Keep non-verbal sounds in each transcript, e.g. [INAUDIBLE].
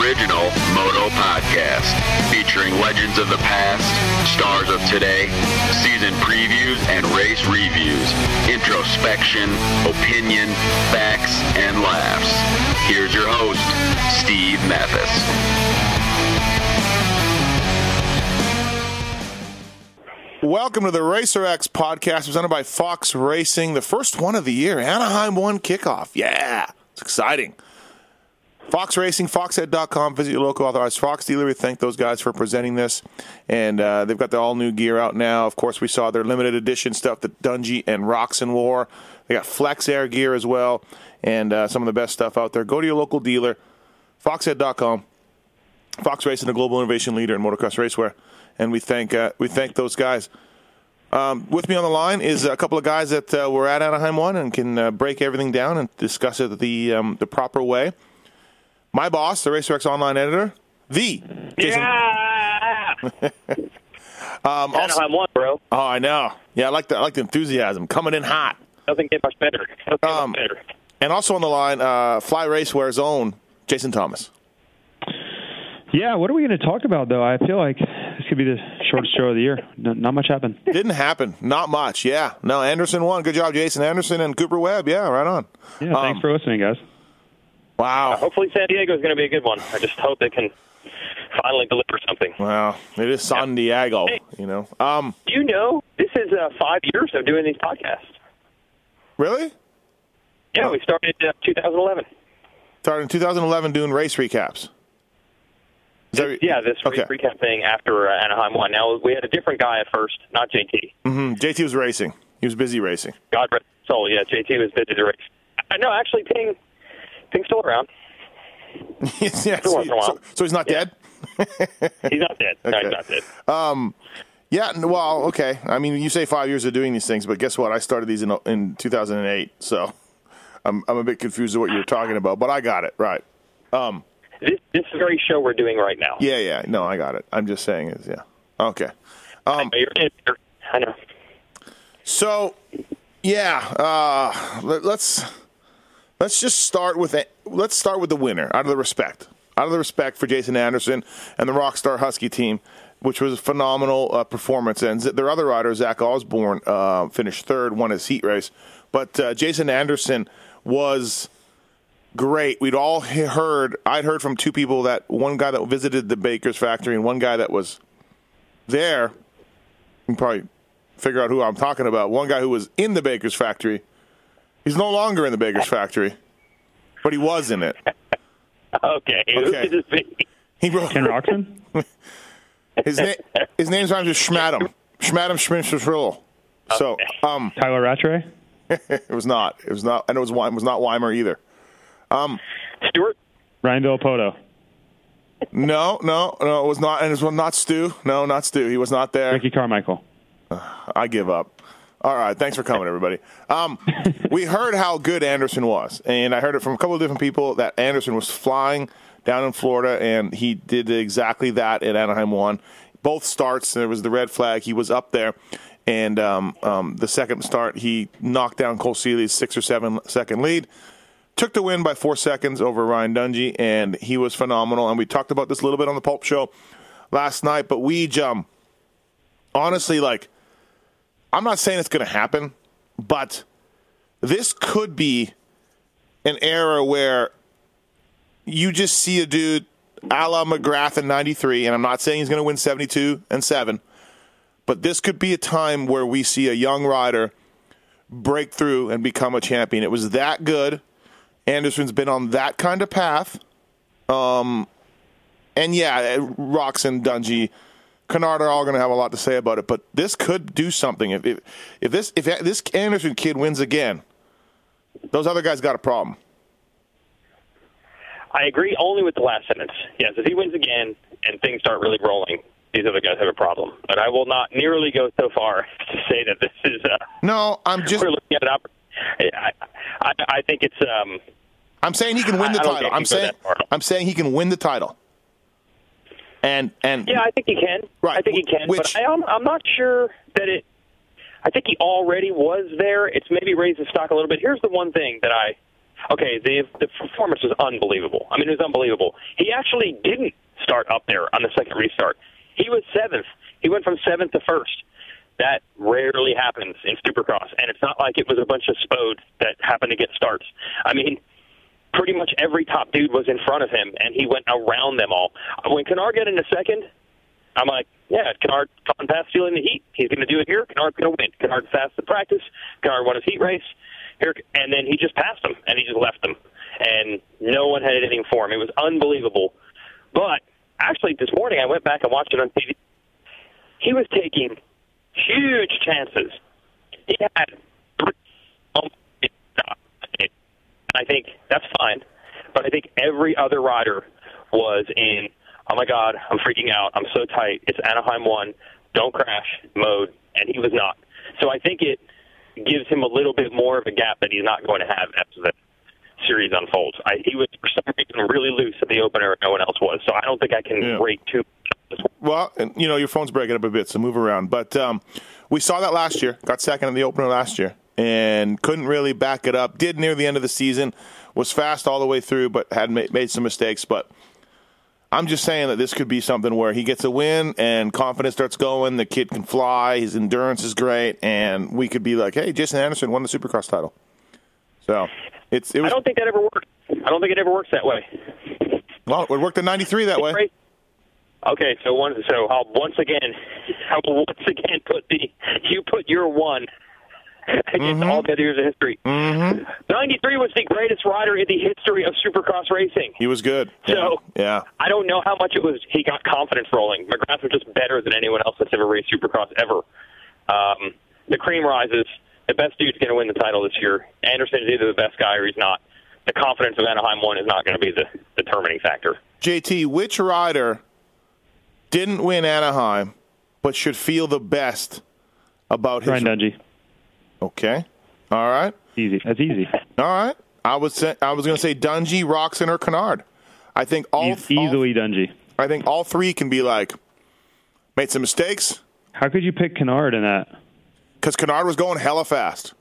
Original Moto Podcast, featuring legends of the past, stars of today, season previews and race reviews, introspection, opinion, facts, and laughs. Here's your host, Steve Matthes. Welcome to the Racer X podcast presented by Fox Racing, the first one of the year. Anaheim 1 kickoff. Yeah, it's exciting. Fox Racing, foxhead.com. Visit your local authorized Fox dealer. We thank those guys for presenting this. And uh, they've got the all new gear out now. Of course, we saw their limited edition stuff that Dungey and Roczen wore. They got Flex Air gear as well, and uh, some of the best stuff out there. Go to your local dealer, foxhead.com. Fox Racing, the global innovation leader in motocross racewear, and we thank uh, we thank those guys. Um, with me on the line is a couple of guys that uh, were at Anaheim One and can uh, break everything down and discuss it the um, the proper way. My boss, the RacerX online editor, the Jason. Yeah. [LAUGHS] Um, also, Anaheim won, bro. oh, I know. Yeah, I like the I like the enthusiasm coming in hot. Doesn't get much better. Doesn't get Um, much better. And also on the line, uh, Fly Racewear's own Jason Thomas. Yeah, what are we going to talk about though? I feel like this could be the shortest show of the year. No, not much happened. Didn't happen. Not much. Yeah. No, Anderson won. Good job, Jason Anderson and Cooper Webb. Yeah, right on. Yeah, thanks Um, for listening, guys. Wow. Hopefully, San Diego is going to be a good one. I just hope they can finally deliver something. Wow. It is San Diego, Hey. you know. Um, Do you know this is uh, five years of doing these podcasts? really? Yeah, we started uh, 2011. Started in 2011 doing race recaps. That, Yeah, this Okay. race recap thing after uh, Anaheim won. Now we had a different guy at first, not JT. Mhm. JT was racing. He was busy racing. God rest his soul. Yeah, JT was busy to race. I know, actually, Ping, Ping's still around. [LAUGHS] yeah, so, once in a while. so- so he's not Yeah. dead? [LAUGHS] He's not dead. No, Okay. he's not dead. Yeah, well, okay. I mean, you say five years of doing these things, but guess what? I started these in in 2008, so I'm I'm a bit confused of what you're talking about, but I got it right. This this very show we're doing right now. Yeah, yeah. No, I got it. I'm just saying is yeah. Okay. Um. I know. so yeah, uh, let, let's let's just start with a, let's start with the winner out of the respect, out of the respect for Jason Anderson and the Rockstar Husky team, which was a phenomenal uh, performance. And their other rider, Zach Osborne, uh, finished third, won his heat race, but uh, Jason Anderson was great. We'd all heard. I'd heard from two people that one guy that visited the Baker's factory and one guy that was there. You probably figure out who I'm talking about. One guy who was in the Baker's factory. He's no longer in the Baker's factory, but he was in it. Okay. Who Okay. could this be? He wrote Ken Roczen? his name. His name's rhymes with Schmadam. Schmadam Schminschrill. So, um, Tyla Rattray? [LAUGHS] it was not. It was not. And it was. Wy- It was not Weimer either. Um, Stewart? Ryan Villopoto? No, no, no. It was not. And it was not Stu. No, not Stu. He was not there. Ricky Carmichael? I give up. All right, thanks for coming, everybody. Um, we heard how good Anderson was, and I heard it from a couple of different people that Anderson was flying down in Florida, and he did exactly that at Anaheim one. Both starts, there was the red flag. He was up there, and um, um, the second start, he knocked down Cole Seely's six or seven second lead. Took the win by four seconds over Ryan Dungey, and he was phenomenal. And we talked about this a little bit on the Pulp Show last night, but we um, honestly like I'm not saying it's going to happen, but this could be an era where you just see a dude a la McGrath in 93, and I'm not saying he's going to win 72 and 7, but this could be a time where we see a young rider break through and become a champion. It was that good. Anderson's been on that kind of path. Um, and yeah, Rocks and Dungey, Canard are all going to have a lot to say about it. But this could do something. If if, if this if this Anderson kid wins again, those other guys got a problem. I agree only with the last sentence. Yes, if he wins again and things start really rolling, these other guys have a problem. But I will not nearly go so far [LAUGHS] to say that this is. Uh, No, I'm just. we're looking at an oppor- I, I, I think it's. Um, I'm saying he can win the I title. I'm he can go saying. I'm saying he can win the title. And and yeah, I think he can. Right, I think he can. which- But I, I'm, I'm not sure that it. I think he already was there. It's maybe raised the stock a little bit. Here's the one thing that I. Okay, the the performance was unbelievable. I mean, it was unbelievable. He actually didn't start up there on the second restart. He was seventh. He went from seventh to first. That rarely happens in Supercross, and it's not like it was a bunch of spodes that happened to get starts. I mean, pretty much every top dude was in front of him, and he went around them all. When Canard got into second, I'm like, yeah, Canard caught past stealing the heat. He's going to do it here. Canard's going to win. Canard's fast at practice. Canard won his heat race. Here, and then he just passed him, and he just left them, and no one had anything for him. It was unbelievable. But actually, this morning I went back and watched it on TV. He was taking huge chances. He had and I think that's fine. But I think every other rider was in, oh my God, I'm freaking out. I'm so tight. It's Anaheim 1. Don't crash mode. And he was not. So I think it gives him a little bit more of a gap that he's not going to have after the series unfolds. I, he was, for some reason, really loose at the opener and no one else was. So I don't think I can Yeah. rate too Well, and, you know, your phone's breaking up a bit, so move around. But um, we saw that last year. Got second in the opener last year, and couldn't really back it up. Did near the end of the season. Was fast all the way through, but had ma- made some mistakes. But I'm just saying that this could be something where he gets a win and confidence starts going. The kid can fly. His endurance is great, and we could be like, "Hey, Jason Anderson won the Supercross title." So it's it I don't think that ever works. I don't think it ever works that way. well, it worked in '93 that way. Okay, so one, so I'll once again, [LAUGHS] I will once again put the you put your one [LAUGHS] against all the other years of history. Mm-hmm. Ninety-three was the greatest rider in the history of Supercross racing. He was good. So yeah. I don't know how much it was. He got confidence rolling. McGrath was just better than anyone else that's ever raced Supercross ever. Um, the cream rises. The best dude's going to win the title this year. Anderson is either the best guy or he's not. The confidence of Anaheim one is not going to be the determining factor. JT, which rider didn't win Anaheim but should feel the best about his? Ryan Dungey. Okay, all right, Easy. That's easy. all right. I was say, I was going to say Dungey, Roczen, or Canard. I think all, E- easily all I think all three can be like made some mistakes How could you pick Canard in that? because Canard was going hella fast.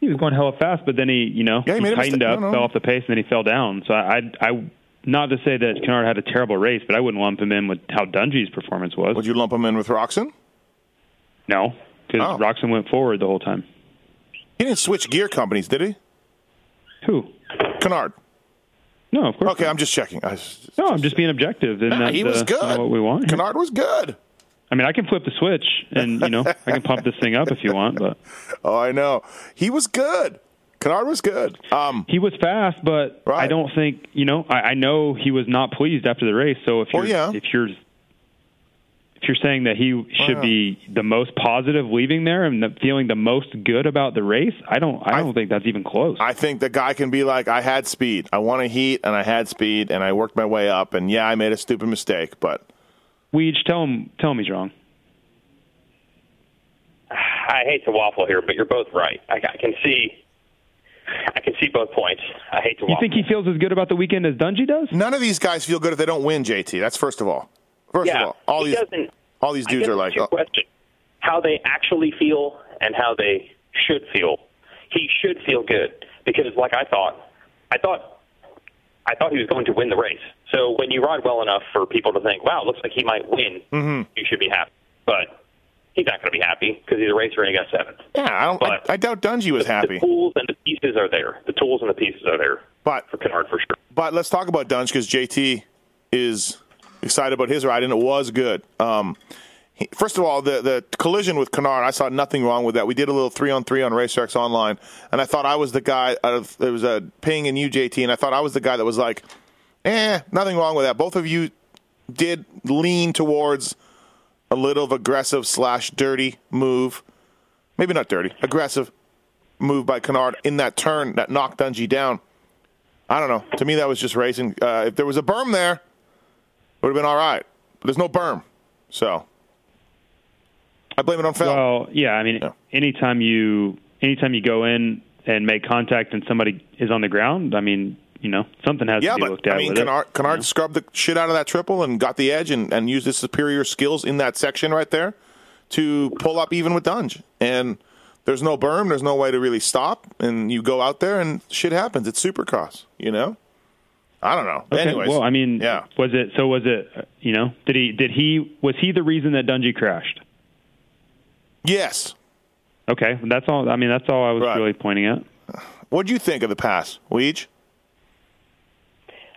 He was going hella fast, but then he, you know, Yeah, he a tightened up, No, no. fell off the pace, and then he fell down. So I, I, I, not to say that Canard had a terrible race, but I wouldn't lump him in with how Dungey's performance was. Would you lump him in with Roczen? No, because Oh. Roczen went forward the whole time. He didn't switch gear companies, did he? Who? Canard. No, of course. Okay, not. I'm just checking. I, No, I'm just being objective. And Nah, he was uh, good. what we want. Canard was good. I mean, I can flip the switch, and you know, I can pump this thing up if you want. But [LAUGHS] Oh, I know. He was good. Canard was good. Um, he was fast, but Right. I don't think you know. I, I know he was not pleased after the race. So if you're yeah. if you're you're saying that he should yeah. be the most positive leaving there and the, feeling the most good about the race, I don't. I don't think that's even close. I think the guy can be like, I had speed. I won a heat, and I had speed, and I worked my way up. And yeah, I made a stupid mistake, but we each tell him tell him he's wrong. I hate to waffle here, but you're both right. I, I can see, I can see both points. I hate to You waffle. think he feels as good about the weekend as Dungey does? none of these guys feel good if they don't win. JT, that's first of all. First yeah, of all, all these all these dudes are like, oh, questions: how they actually feel and how they should feel. He should feel good because, like I thought, I thought, I thought he was going to win the race. So when you ride well enough for people to think, "Wow, looks like he might win," Mm-hmm. you should be happy. But he's not going to be happy because he's a racer and he got seventh. yeah, I don't. But- I, I doubt Dungey was happy. The tools and the pieces are there. The tools and the pieces are there But for Canard for sure. but let's talk about Dunge because JT is excited about his ride, and it was good. Um, he, first of all, the the collision with Canard, I saw nothing wrong with that. We did a little three on three on RacerX Online, and I thought I was the guy. Out of, was a ping and you, JT, and I thought I was the guy that was like, "Eh, nothing wrong with that." Both of you did lean towards a little of aggressive slash dirty move, maybe not dirty, aggressive move by Canard in that turn that knocked Dungey down. I don't know. To me, that was just racing. Uh, if there was a berm there, would have been all right. But there's no berm, so I blame it on Feld. Well, yeah, I mean, Yeah. anytime you anytime you go in and make contact and somebody is on the ground, I mean, you know, something has yeah, to be but looked at. I mean, with it, Canard, Canard you know? scrubbed the shit out of that triple and got the edge and, and used his superior skills in that section right there to pull up even with Dunge. And there's no berm, there's no way to really stop, and you go out there and shit happens. It's supercross, you know. I don't know. Okay, Anyways, well, I mean, yeah. was it so? Was it uh, you know? Did he did he was he the reason that Dungey crashed? Yes. Okay, that's all. I mean, that's all I was Right. really pointing at. What do you think of the pass, Weege?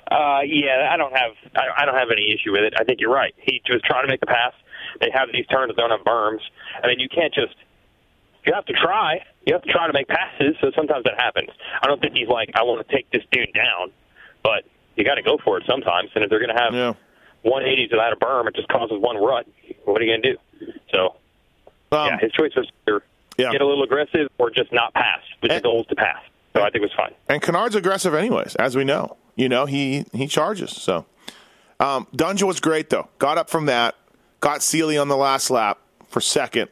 Uh, yeah, I don't have I, I don't have any issue with it. I think you're right. He was trying to make the pass. They have these turns that don't have berms. I mean, you can't just you have to try. You have to try to make passes. So sometimes that happens. I don't think he's like I want to take this dude down, but you got to go for it sometimes. And if they're going to have Yeah. 180s without a berm, it just causes one rut. What are you going to do? So Um, yeah, his choice was either Yeah. get a little aggressive or just not pass. But the And- goal is to pass. So I think it was fine. And Canard's aggressive, anyways, as we know. You know, he he charges. So, um, Dunge was great though. Got up from that, got Seely on the last lap for second,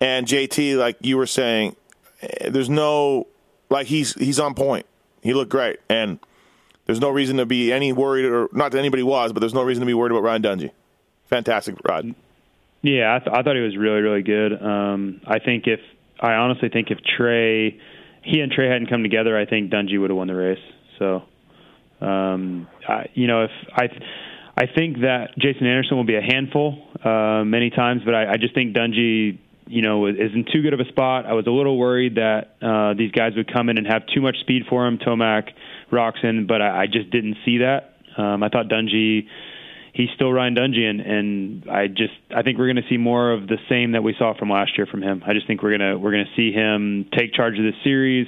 and JT, like you were saying, eh, there's no like he's he's on point. He looked great, and there's no reason to be any worried, or not that anybody was, but there's no reason to be worried about Ryan Dungey. Fantastic ride. Yeah, I, th- I thought he was really, really good. Um, I think if I honestly think if Trey, he and Trey hadn't come together, I think Dungey would have won the race. So, um, I, you know, if I, I think that Jason Anderson will be a handful uh, many times, but I, I just think Dungey, you know, is in too good of a spot. I was a little worried that uh, these guys would come in and have too much speed for him, Tomac, Roczen, but I, I just didn't see that. Um, I thought Dungey he's still Ryan Dungey, and, and I just I think we're going to see more of the same that we saw from last year from him. I just think we're gonna we're gonna see him take charge of this series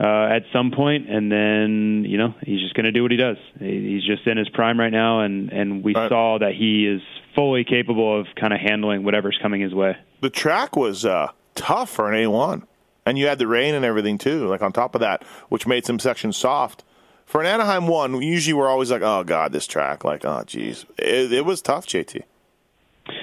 uh, at some point, and then you know he's just going to do what he does. He- He's just in his prime right now, and and we Right. saw that he is fully capable of kind of handling whatever's coming his way. the track was uh, tough for an A1. And you had the rain and everything too, like on top of that, which made some sections soft. For an Anaheim one, usually we're always like, oh, God, this track. Like, oh, geez. It, it was tough, JT.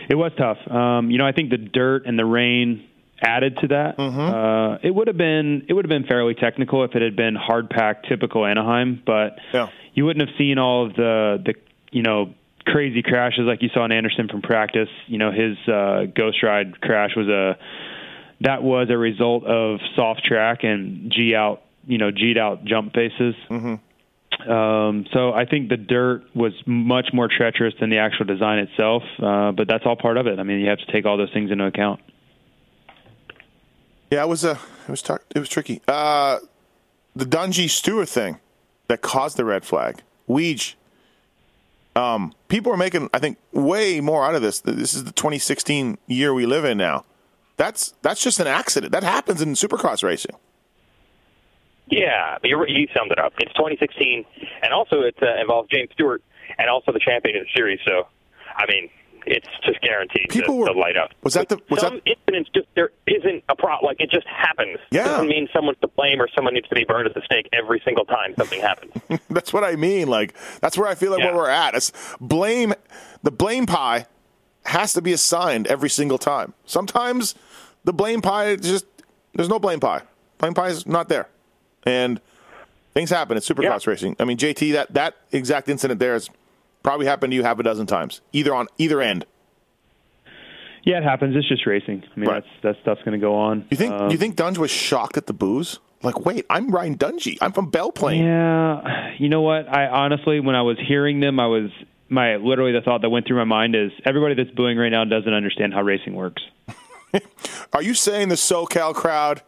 It was tough. Um, you know, I think the dirt and the rain added to that. Uh, it would have been it would have been fairly technical if it had been hard packed, typical Anaheim, but Yeah. you wouldn't have seen all of the the you know crazy crashes like you saw in Anderson from practice. You know, his uh, Ghost Ride crash was a that was a result of soft track and G out you know G'd out jump faces. Um, so I think the dirt was much more treacherous than the actual design itself, uh, but that's all part of it. I mean, you have to take all those things into account. Yeah, it was uh, it was tar- it was tricky. Uh, the Dungey Stewart thing that caused the red flag. Weege. Um, people are making, I think, way more out of this. This is the 2016 year we live in now. That's that's just an accident. That happens in Supercross racing. Yeah, you you summed it up. It's 2016, and also it uh, involves James Stewart and also the champion of the series. So, I mean, it's just guaranteed People to, were- to light up. was that the- was some that- incidents just there isn't a problem. Like it just happens. Yeah. doesn't mean someone's to blame or someone needs to be burned at the stake every single time something happens. [LAUGHS] That's what I mean. Like that's where I feel like Yeah. where we're at. It's blame the blame pie has to be assigned every single time. Sometimes the blame pie just there's no blame pie. Blame pie is not there, and things happen in supercross Yeah. racing. I mean, JT, that that exact incident there has probably happened to you half a dozen times, either on either end. Yeah, it happens. It's just racing. I mean, Right. that's that stuff's going to go on. You think Um, you think Dunge was shocked at the booze? Like, wait, I'm Ryan Dungey. I'm from Belle Plaine. Yeah, you know what? I honestly, when I was hearing them, I was my literally the thought that went through my mind is everybody that's booing right now doesn't understand how racing works. [LAUGHS] Are you saying the SoCal crowd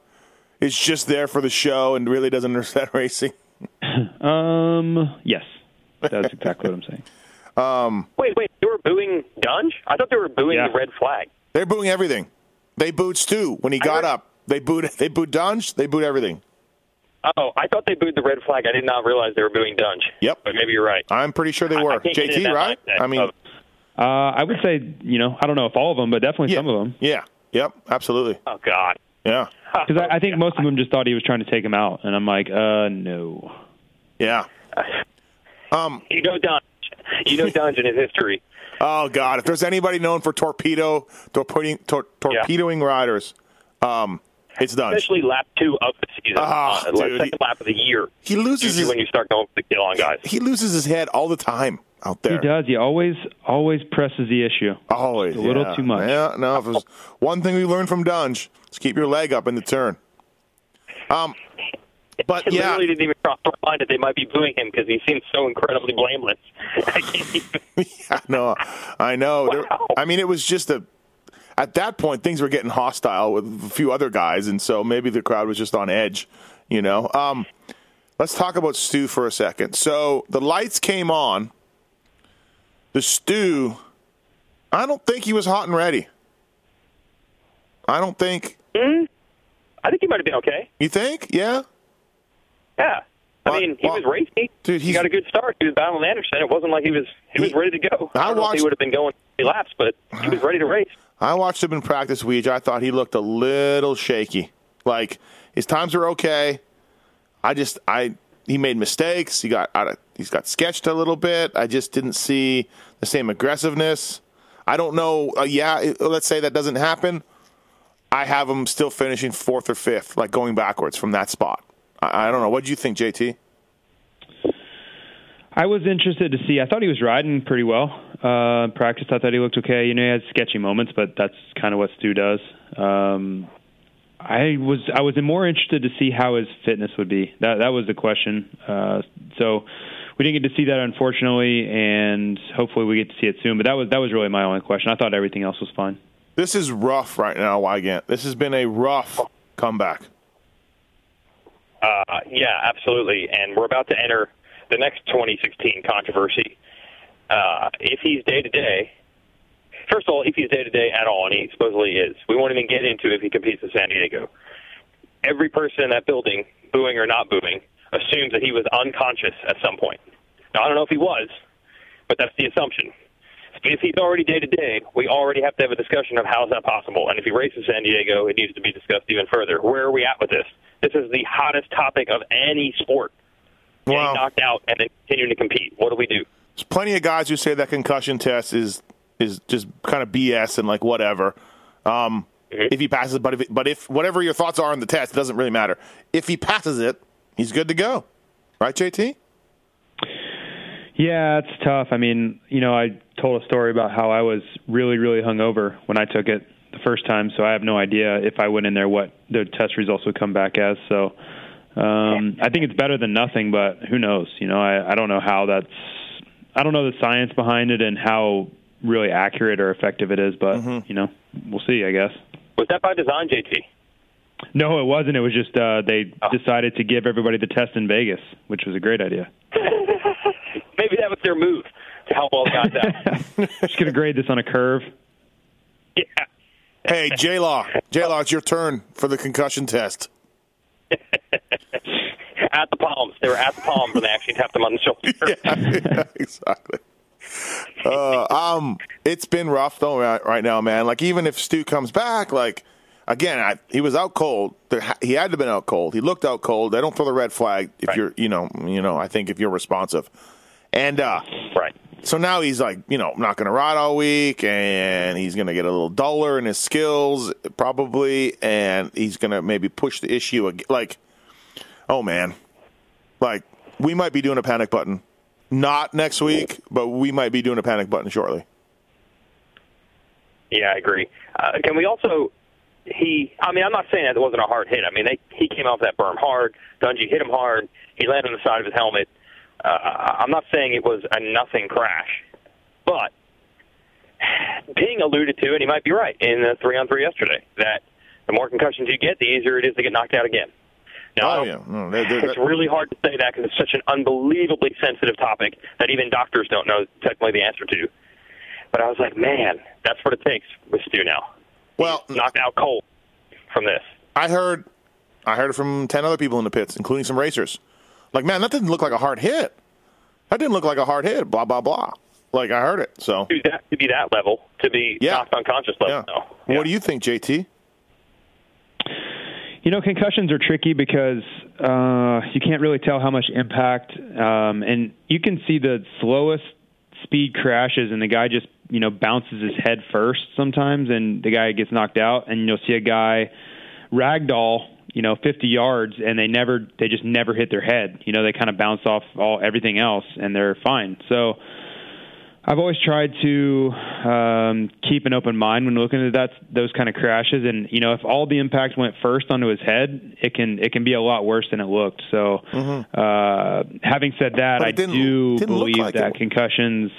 is just there for the show and really doesn't understand [LAUGHS] racing? [LAUGHS] Um, yes, that's exactly what I'm saying. wait, wait, they were booing Dunge? I thought they were booing Yeah. the red flag. They're booing everything. They booed Stu when he got heard- up. They booed. They booed Dunge. They booed everything. Oh, I thought they booed the red flag. I did not realize they were booing Dunge. Yep. but maybe you're right. I'm pretty sure they I- I were. can't get into JT, right? I mean, Uh, I would say, you know, I don't know if all of them, but definitely yeah, some of them. Yeah. Yep. Absolutely. oh God. Yeah. [LAUGHS] Because I, I think most of them just thought he was trying to take him out, and I'm like, uh, no. Yeah. [LAUGHS] Um, You know Dunge. You know Dunge and his history. [LAUGHS] Oh God! If there's anybody known for torpedo, torpedoing, tor- torpedoing riders, um, it's done. Especially lap two of the season. Ah, uh, like dude, second he- lap of the year. He loses his when you start going for the kill on guys. he loses his head all the time out there. He does. He always always presses the issue. Always a little yeah. too much. Yeah, no. If there's one thing we learned from Dunge, is keep your leg up in the turn. Um, but It yeah, literally didn't even cross my mind that they might be booing him because he seems so incredibly blameless. [LAUGHS] I can't even. [LAUGHS] I know, I know. There- Wow. I mean, it was just a. At that point, things were getting hostile with a few other guys, and so maybe the crowd was just on edge. You know. Um, let's talk about Stu for a second. So the lights came on. The stew, I don't think he was hot and ready. I don't think. Hmm. I think he might have been okay. You think? Yeah. Yeah. I Well- mean, he well, was racing. dude, he got a good start. He was battling Anderson. It wasn't like he was he, was ready to go. I I don't know if watched- he would have been going laps, but he was ready to race. I watched him in practice, Weege. I thought he looked a little shaky. Like his times were okay. I just I he made mistakes. He got out of, he's got sketched a little bit. I just didn't see the same aggressiveness. I don't know. Uh, yeah, it- let's say that doesn't happen. I have him still finishing fourth or fifth, like going backwards from that spot. I, I don't know. What do you think, JT? I was interested to see. I thought he was riding pretty well. Uh, practice, I thought he looked okay. You know, he had sketchy moments, but that's kind of what Stu does. Um, I was I was more interested to see how his fitness would be. That that was the question. Uh, so we didn't get to see that unfortunately, and hopefully we get to see it soon. But that was that was really my only question. I thought everything else was fine. This is rough right now, Weigandt. This has been a rough comeback. Uh, yeah, absolutely. And we're about to enter the next 2016 controversy. Uh, if he's day to day, first of all, if he's day to day at all, and he supposedly is, we won't even get into if he competes in San Diego. Every person in that building, booing or not booing, assumes that he was unconscious at some point. Now, I don't know if he was, but that's the assumption. If he's already day to day, we already have to have a discussion of how is that possible. And if he races San Diego, it needs to be discussed even further. Where are we at with this? This is the hottest topic of any sport. Getting Wow. knocked out and then continuing to compete. What do we do? There's plenty of guys who say that concussion test is is just kind of BS and like whatever. Um, If he passes, but if but if whatever your thoughts are on the test, it doesn't really matter. If he passes it, he's good to go, right, JT? Yeah, it's tough. I mean, you know, I told a story about how I was really, really hungover when I took it the first time, so I have no idea if I went in there what the test results would come back as. So um, I think it's better than nothing, but who knows? You know, I, I don't know how that's. I don't know the science behind it and how really accurate or effective it is, but you know, we'll see. I guess. Was that by design, JT? No, it wasn't. It was just uh, they decided to give everybody the test in Vegas, which was a great idea. [LAUGHS] Maybe that was their move to help all the guys out. [LAUGHS] just gonna grade this on a curve. yeah. Hey, J Law, J Law, it's your turn for the concussion test. [LAUGHS] At the palms. They were at the palms and they actually tapped them on the shoulder. yeah, exactly. Uh, um, it's been rough though right, right now, man. Like even if Stu comes back, like again, I, he was out cold. There, he had to have been out cold. He looked out cold. I don't throw the red flag if Right. you're, you know, you know. I think if you're responsive, and uh, Right. so now he's like, you know, not going to ride all week, and he's going to get a little duller in his skills probably, and he's going to maybe push the issue like, oh man, like we might be doing a panic button, not next week, but we might be doing a panic button shortly. Yeah, I agree. Uh, can we also? He, I mean, I'm not saying that it wasn't a hard hit. I mean, they, he came off that berm hard. Dungey hit him hard. He landed on the side of his helmet. Uh, I'm not saying it was a nothing crash, but being alluded to, and he might be right in the three on three yesterday, that the more concussions you get, the easier it is to get knocked out again. Now, Oh yeah, no, they- they- it's really hard to say that because it's such an unbelievably sensitive topic that even doctors don't know technically the answer to. But I was like, man, that's what it takes with Stu now. well, Knocked out cold from this. I heard, I heard it from ten other people in the pits, including some racers. Like, man, that didn't look like a hard hit. That didn't look like a hard hit. Blah blah blah. Like I heard it. So To, that, to be that level, to be Yeah. knocked unconscious level. yeah. No. What do you think, JT? You know, concussions are tricky because uh, you can't really tell how much impact, um, and you can see the slowest speed crashes, and the guy just you know bounces his head first sometimes, and the guy gets knocked out, and you'll see a guy ragdoll you know 50 yards and they never they just never hit their head. You know they kind of bounce off all everything else and they're fine. So I've always tried to um, keep an open mind when looking at that those kind of crashes, and you know if all the impact went first onto his head, it can it can be a lot worse than it looked. So, mm-hmm. uh, having said that, I do believe like that it. concussions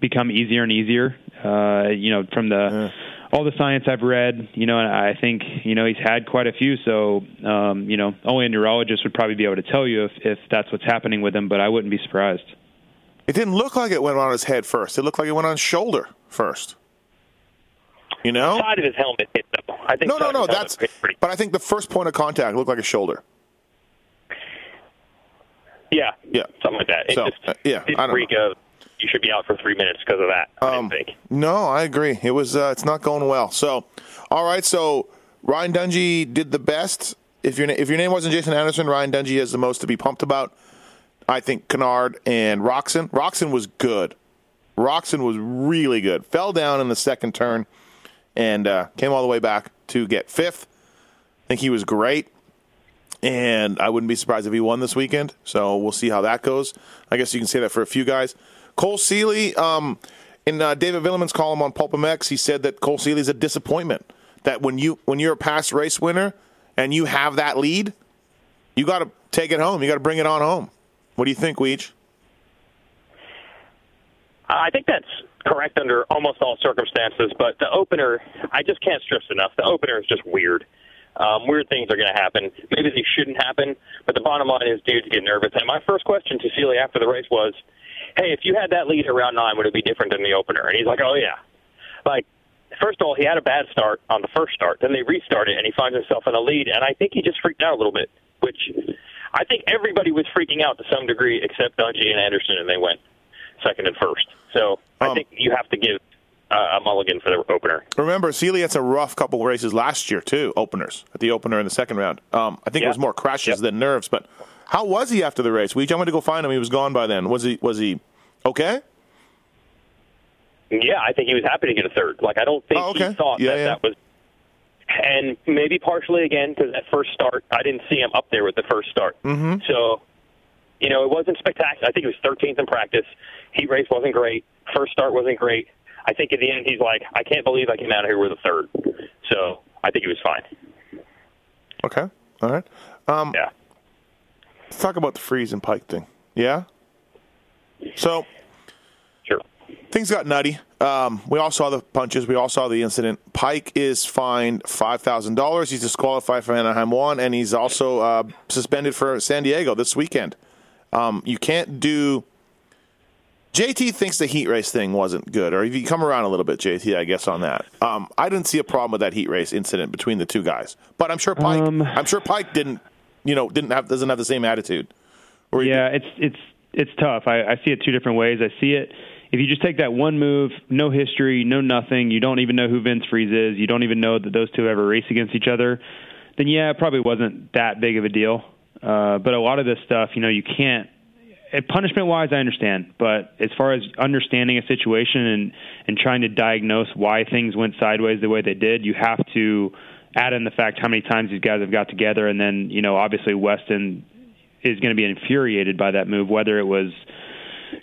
become easier and easier. Uh, you know, from the yeah. all the science I've read, you know, and I think you know he's had quite a few. So, um, you know, only a neurologist would probably be able to tell you if if that's what's happening with him, but I wouldn't be surprised. It didn't look like it went on his head first. It looked like it went on his shoulder first. You know, the side of his helmet hit though. I think no, no, no. That's pretty- but I think the first point of contact looked like a shoulder. Yeah, yeah, something like that. It so, just uh, yeah, I don't freak know. You should be out for three minutes because of that. I um, think. No, I agree. It was. Uh, it's not going well. So, all right. So Ryan Dungey did the best. If your if your name wasn't Jason Anderson, Ryan Dungey has the most to be pumped about. I think Canard and Roczen. Roczen was good. Roczen was really good. Fell down in the second turn and uh, came all the way back to get fifth. I think he was great. And I wouldn't be surprised if he won this weekend. So we'll see how that goes. I guess you can say that for a few guys. Cole Seely, um, in uh, David Vuillemin's column on Pulp MX, he said that Cole Seely is a disappointment. That when you when you're a past race winner and you have that lead, you got to take it home. You got to bring it on home. What do you think, Weech? I think that's correct under almost all circumstances, but the opener, I just can't stress enough. The opener is just weird. Um, weird things are going to happen. Maybe they shouldn't happen, but the bottom line is dudes get nervous. And my first question to Seely after the race was, hey, if you had that lead around nine, would it be different than the opener? And he's like, oh, yeah. Like, first of all, he had a bad start on the first start. Then they restarted, and he finds himself in a lead. And I think he just freaked out a little bit, which I think everybody was freaking out to some degree except Dungey and Anderson, and they went second and first. So um, I think you have to give uh, a mulligan for the opener. Remember, Seely had a rough couple of races last year too, openers at the opener in the second round. Um, I think yeah. it was more crashes than nerves. But how was he after the race? We went to go find him. He was gone by then. Was he? Was he okay? Yeah, I think he was happy to get a third. Like I don't think oh, okay. he thought yeah, that that was and maybe partially again because that first start, I didn't see him up there with the first start. Mm-hmm. So, you know, it wasn't spectacular. I think it was 13th in practice. Heat race wasn't great. First start wasn't great. I think at the end he's like, I can't believe I came out of here with a third. So I think he was fine. Okay. All right. Um, yeah. Let's talk about the Friese and Peick thing. Yeah. So. Things got nutty. Um, we all saw the punches. We all saw the incident. Peick is fined five thousand dollars. He's disqualified from Anaheim one, and he's also uh, suspended for San Diego this weekend. Um, you can't do. JT thinks the heat race thing wasn't good, or if you come around a little bit, JT, I guess on that. Um, I didn't see a problem with that heat race incident between the two guys, but I'm sure Peick. Um, I'm sure Peick didn't, you know, didn't have doesn't have the same attitude. yeah, it's it's it's tough. I, I see it two different ways. I see it if you just take that one move, no history, no nothing, you don't even know who Vince Friese is, you don't even know that those two ever race against each other, then yeah, it probably wasn't that big of a deal. Uh, but a lot of this stuff, you know, you can't. Punishment wise, I understand, but as far as understanding a situation and and trying to diagnose why things went sideways the way they did, you have to add in the fact how many times these guys have got together, and then you know, obviously Weston is going to be infuriated by that move, whether it was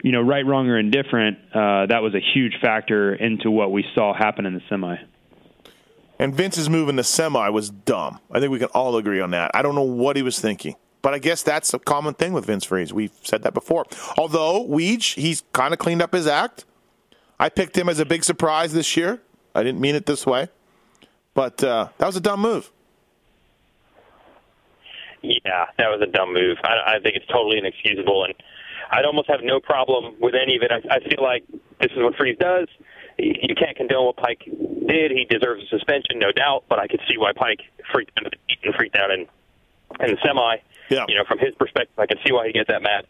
you know, right, wrong, or indifferent, uh, that was a huge factor into what we saw happen in the semi. And Vince's move in the semi was dumb. I think we can all agree on that. I don't know what he was thinking. But I guess that's a common thing with Vince Friese. We've said that before. Although, Weege, he's kind of cleaned up his act. I picked him as a big surprise this year. I didn't mean it this way. But uh, that was a dumb move. Yeah, that was a dumb move. I, I think it's totally inexcusable. And I'd almost have no problem with any of it. I, I feel like this is what Friese does. You can't condone what Peick did. He deserves a suspension, no doubt. But I could see why Peick freaked out and freaked out in in the semi. Yeah. You know, from his perspective, I can see why he gets that mad.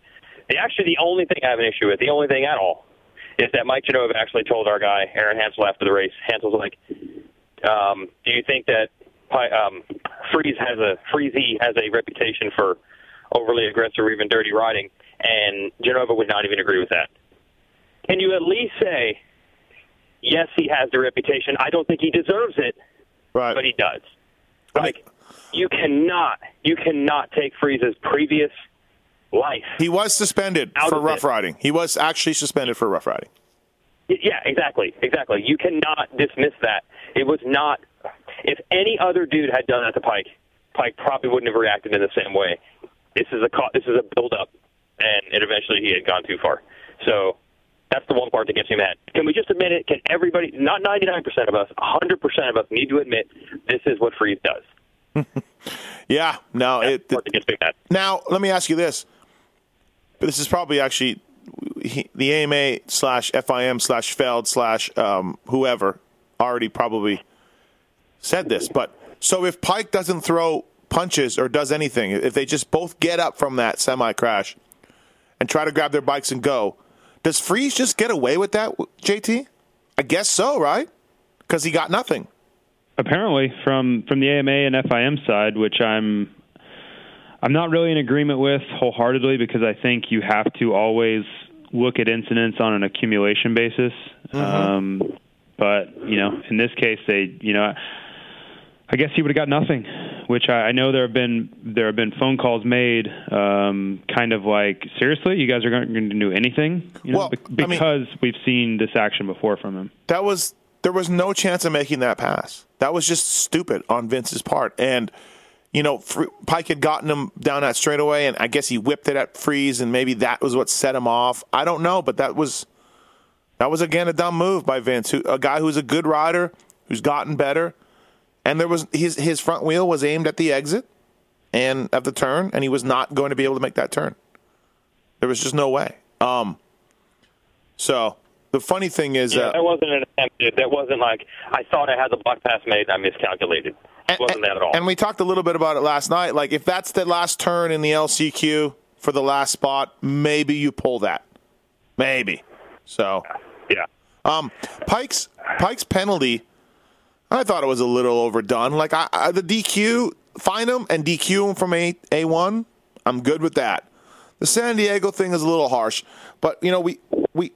The, actually, the only thing I have an issue with, the only thing at all, is that Mike Genova actually told our guy Aaron Hansel after the race. Hansel's like, um, "Do you think that um, Friese has a Freezy has a reputation for overly aggressive or even dirty riding, and Genova would not even agree with that. Can you at least say, yes, he has the reputation. I don't think he deserves it, Right. but he does. Like you cannot, you cannot take Friese's previous life. he was suspended Out for rough it. riding. He was actually suspended for rough riding. Yeah, exactly, exactly. You cannot dismiss that. It was not. If any other dude had done that to Peick, Peick probably wouldn't have reacted in the same way. This is a this is a build up, and it eventually he had gone too far. So that's the one part that gets me mad. Can we just admit it? Can everybody, not 99% of us, 100% of us, need to admit this is what Friese does? [LAUGHS] Yeah, no, That's it, the part that gets me mad. Now, let me ask you this. This is probably actually he, the AMA slash FIM slash Feld slash um, whoever already probably said this. But so if Peick doesn't throw punches or does anything, if they just both get up from that semi crash and try to grab their bikes and go, does Friese just get away with that, JT? I guess so, right? Because he got nothing. apparently from from the AMA and FIM side, which I'm I'm not really in agreement with wholeheartedly because I think you have to always look at incidents on an accumulation basis. Um, but you know, in this case, they you know. I guess he would have got nothing, which I, I know there have been there have been phone calls made, um, kind of like seriously, you guys are going to do anything, you know, Well, be- I mean- because we've seen this action before from him. that was there was no chance of making that pass. That was just stupid on Vince's part. And you know, Peick had gotten him down that straightaway, and I guess he whipped it at Friese, and maybe that was what set him off. I don't know, but that was that was again a dumb move by Vince, who, a guy who's a good rider, who's gotten better, and there was his his front wheel was aimed at the exit and at the turn, and he was not going to be able to make that turn. There was just no way. Um, so the funny thing is, Yeah, uh, that wasn't an attempt. That wasn't like I thought I had the block pass made. I miscalculated. It wasn't that at all. And we talked a little bit about it last night. Like, if that's the last turn in the LCQ for the last spot, maybe you pull that. Maybe. So, yeah. um, Peick's Peick's penalty, I thought it was a little overdone. Like, I, I the DQ, find him and DQ him from a a one. I'm good with that. The San Diego thing is a little harsh, but you know we we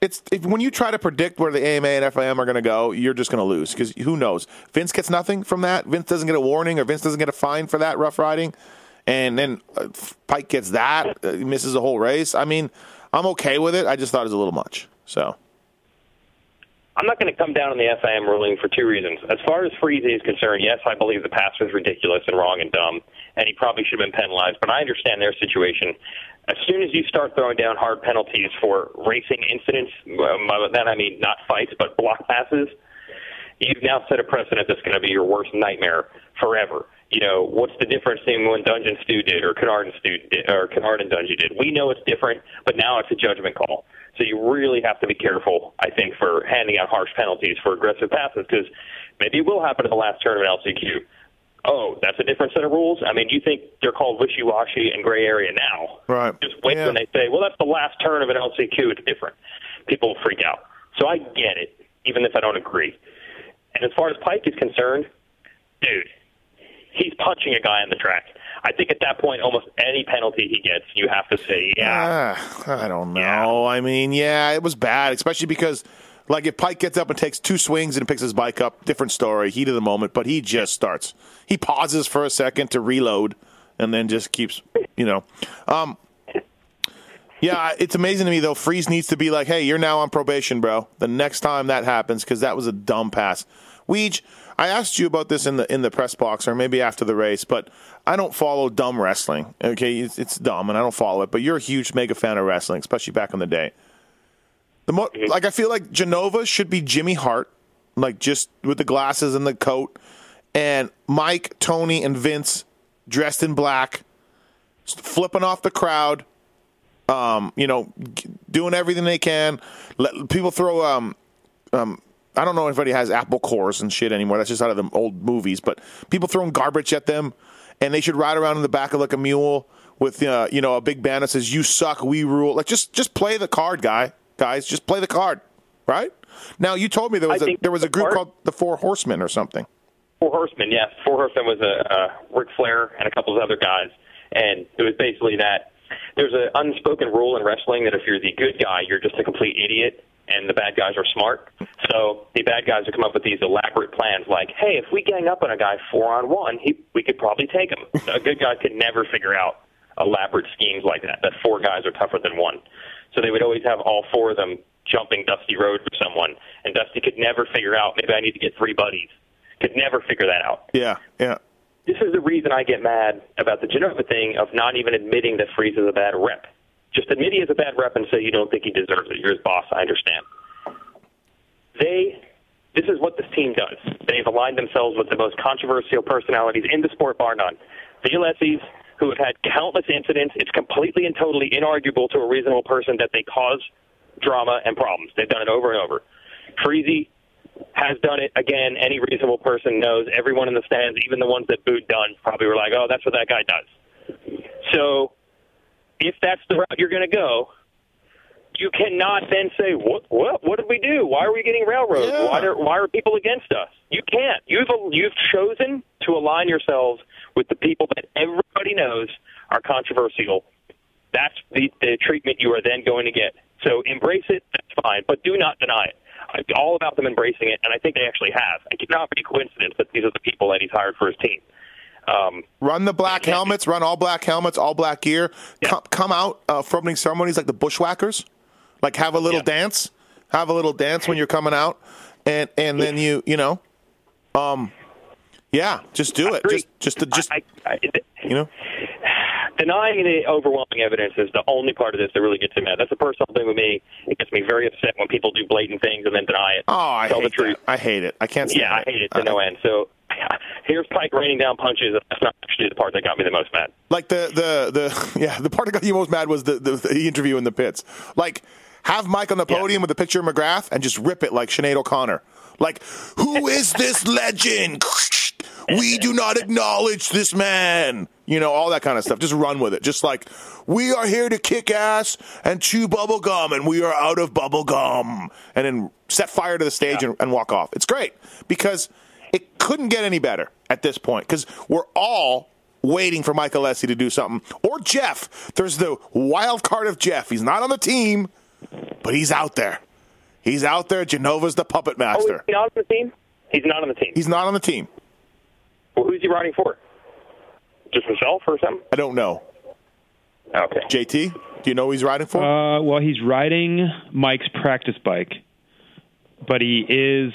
it's if, when you try to predict where the AMA and FIM are going to go, you're just going to lose because who knows? Vince gets nothing from that. Vince doesn't get a warning, or Vince doesn't get a fine for that rough riding, and then uh, Peick gets that, uh, misses a whole race. I mean, I'm okay with it. I just thought it was a little much. So I'm not going to come down on the FIM ruling for two reasons. As far as Freezy is concerned, yes, I believe the pass was ridiculous and wrong and dumb, and he probably should have been penalized. But I understand their situation. As soon as you start throwing down hard penalties for racing incidents, by that I mean not fights but block passes, you've now set a precedent that's going to be your worst nightmare forever. You know, what's the difference between when Dungeon Stew did or Canard and Stew did, or Canard and Dungey did? We know it's different, but now it's a judgment call. So you really have to be careful, I think, for handing out harsh penalties for aggressive passes because maybe it will happen in the last turn of an LCQ. Oh, that's a different set of rules. I mean, you think they're called wishy-washy and gray area now? Right. Just wait Yeah. when they say, "Well, that's the last turn of an LCQ. It's different." People freak out. So I get it, even if I don't agree. And as far as Peick is concerned, dude, he's punching a guy on the track. I think at that point, almost any penalty he gets, you have to say, yeah, Ah, I don't know. I mean, yeah, it was bad, especially because, like, if Peick gets up and takes two swings and picks his bike up, different story, heat of the moment. But he just starts. He pauses for a second to reload, and then just keeps, you know. Um, yeah, it's amazing to me though. Friese needs to be like, "Hey, you're now on probation, bro." The next time that happens, because that was a dumb pass. Weege, I asked you about this in the in the press box, or maybe after the race, but I don't follow dumb wrestling. Okay, it's, it's dumb, and I don't follow it. But you're a huge mega fan of wrestling, especially back in the day. The mo- like, I feel like Genova should be Jimmy Hart, like just with the glasses and the coat, and Mike, Tony, and Vince dressed in black, flipping off the crowd um, you know, g- doing everything they can. Let people throw. Um, um, I don't know if anybody has apple cores and shit anymore. That's just out of the old movies. But people throwing garbage at them, and they should ride around in the back of like a mule with uh, you know a big band that says "You suck, we rule." Like just just play the card, guy. Guys, just play the card, right? Now you told me there was I a there was a group part- called the Four Horsemen or something. Four Horsemen, yes. Four Horsemen was a, a Ric Flair and a couple of other guys, and it was basically that there's an unspoken rule in wrestling that if you're the good guy, you're just a complete idiot, and the bad guys are smart. So the bad guys would come up with these elaborate plans, like, "Hey, if we gang up on a guy four on one, he, we could probably take him." [LAUGHS] a good guy could never figure out elaborate schemes like that. That four guys are tougher than one. So they would always have all four of them jumping Dusty Rhodes for someone, and Dusty could never figure out. Maybe I need to get three buddies. Could never figure that out. Yeah, yeah. This is the reason I get mad about the Genova thing of not even admitting that Friese is a bad rep. Just admit he is a bad rep and say you don't think he deserves it. You're his boss. I understand. They, this is what this team does. They've aligned themselves with the most controversial personalities in the sport, bar none. The Alessis, who have had countless incidents. It's completely and totally inarguable to a reasonable person that they cause drama and problems. They've done it over and over. Friese has done it again. Any reasonable person knows. Everyone in the stands, even the ones that booed Dunn, probably were like, "Oh, that's what that guy does." So, if that's the route you're going to go, you cannot then say, "What? What? What did we do? Why are we getting railroaded? Yeah. Why are why are people against us?" You can't. You've you've chosen to align yourselves with the people that everybody knows are controversial. That's the, the treatment you are then going to get. So embrace it. That's fine, but do not deny it. I'm all about them embracing it, and I think they actually have. It cannot be a coincidence that these are the people that he's hired for his team. Um, Run the black helmets. Run all black helmets, all black gear. Yeah. Come, come out uh, for opening ceremonies like the Bushwhackers. Like have a little Yeah. dance. Have a little dance when you're coming out, and and then you you know, um, yeah, just do it. Just just to, just I, I, you know. denying the overwhelming evidence is the only part of this that really gets me mad. That's a personal thing with me. It gets me very upset when people do blatant things and then deny it. Oh, I tell hate the truth. that. I hate it. I can't. Stand Yeah, I hate it to no end. So [LAUGHS] here's Peick raining down punches. That's not actually the part that got me the most mad. Like the the the [LAUGHS] yeah, the part that got you most mad was the the, the interview in the pits. Like have Mike on the Yeah. podium with a picture of McGrath and just rip it like Sinead O'Connor. Like who [LAUGHS] is this legend? We do not acknowledge this man. You know all that kind of stuff. Just run with it. Just like we are here to kick ass and chew bubble gum, and we are out of bubble gum, and then set fire to the stage and, and walk off. It's great because it couldn't get any better at this point because we're all waiting for Michael Alessi to do something. Or Jeff. There's the wild card of Jeff. He's not on the team, but he's out there. He's out there. Genova's the puppet Oh, master. he's not on the team? He's not on the team. He's not on the team. Well, who's he riding for? Just himself or something? I don't know. Okay. JT, do you know who he's riding for? Uh, well, he's riding Mike's practice bike, but he is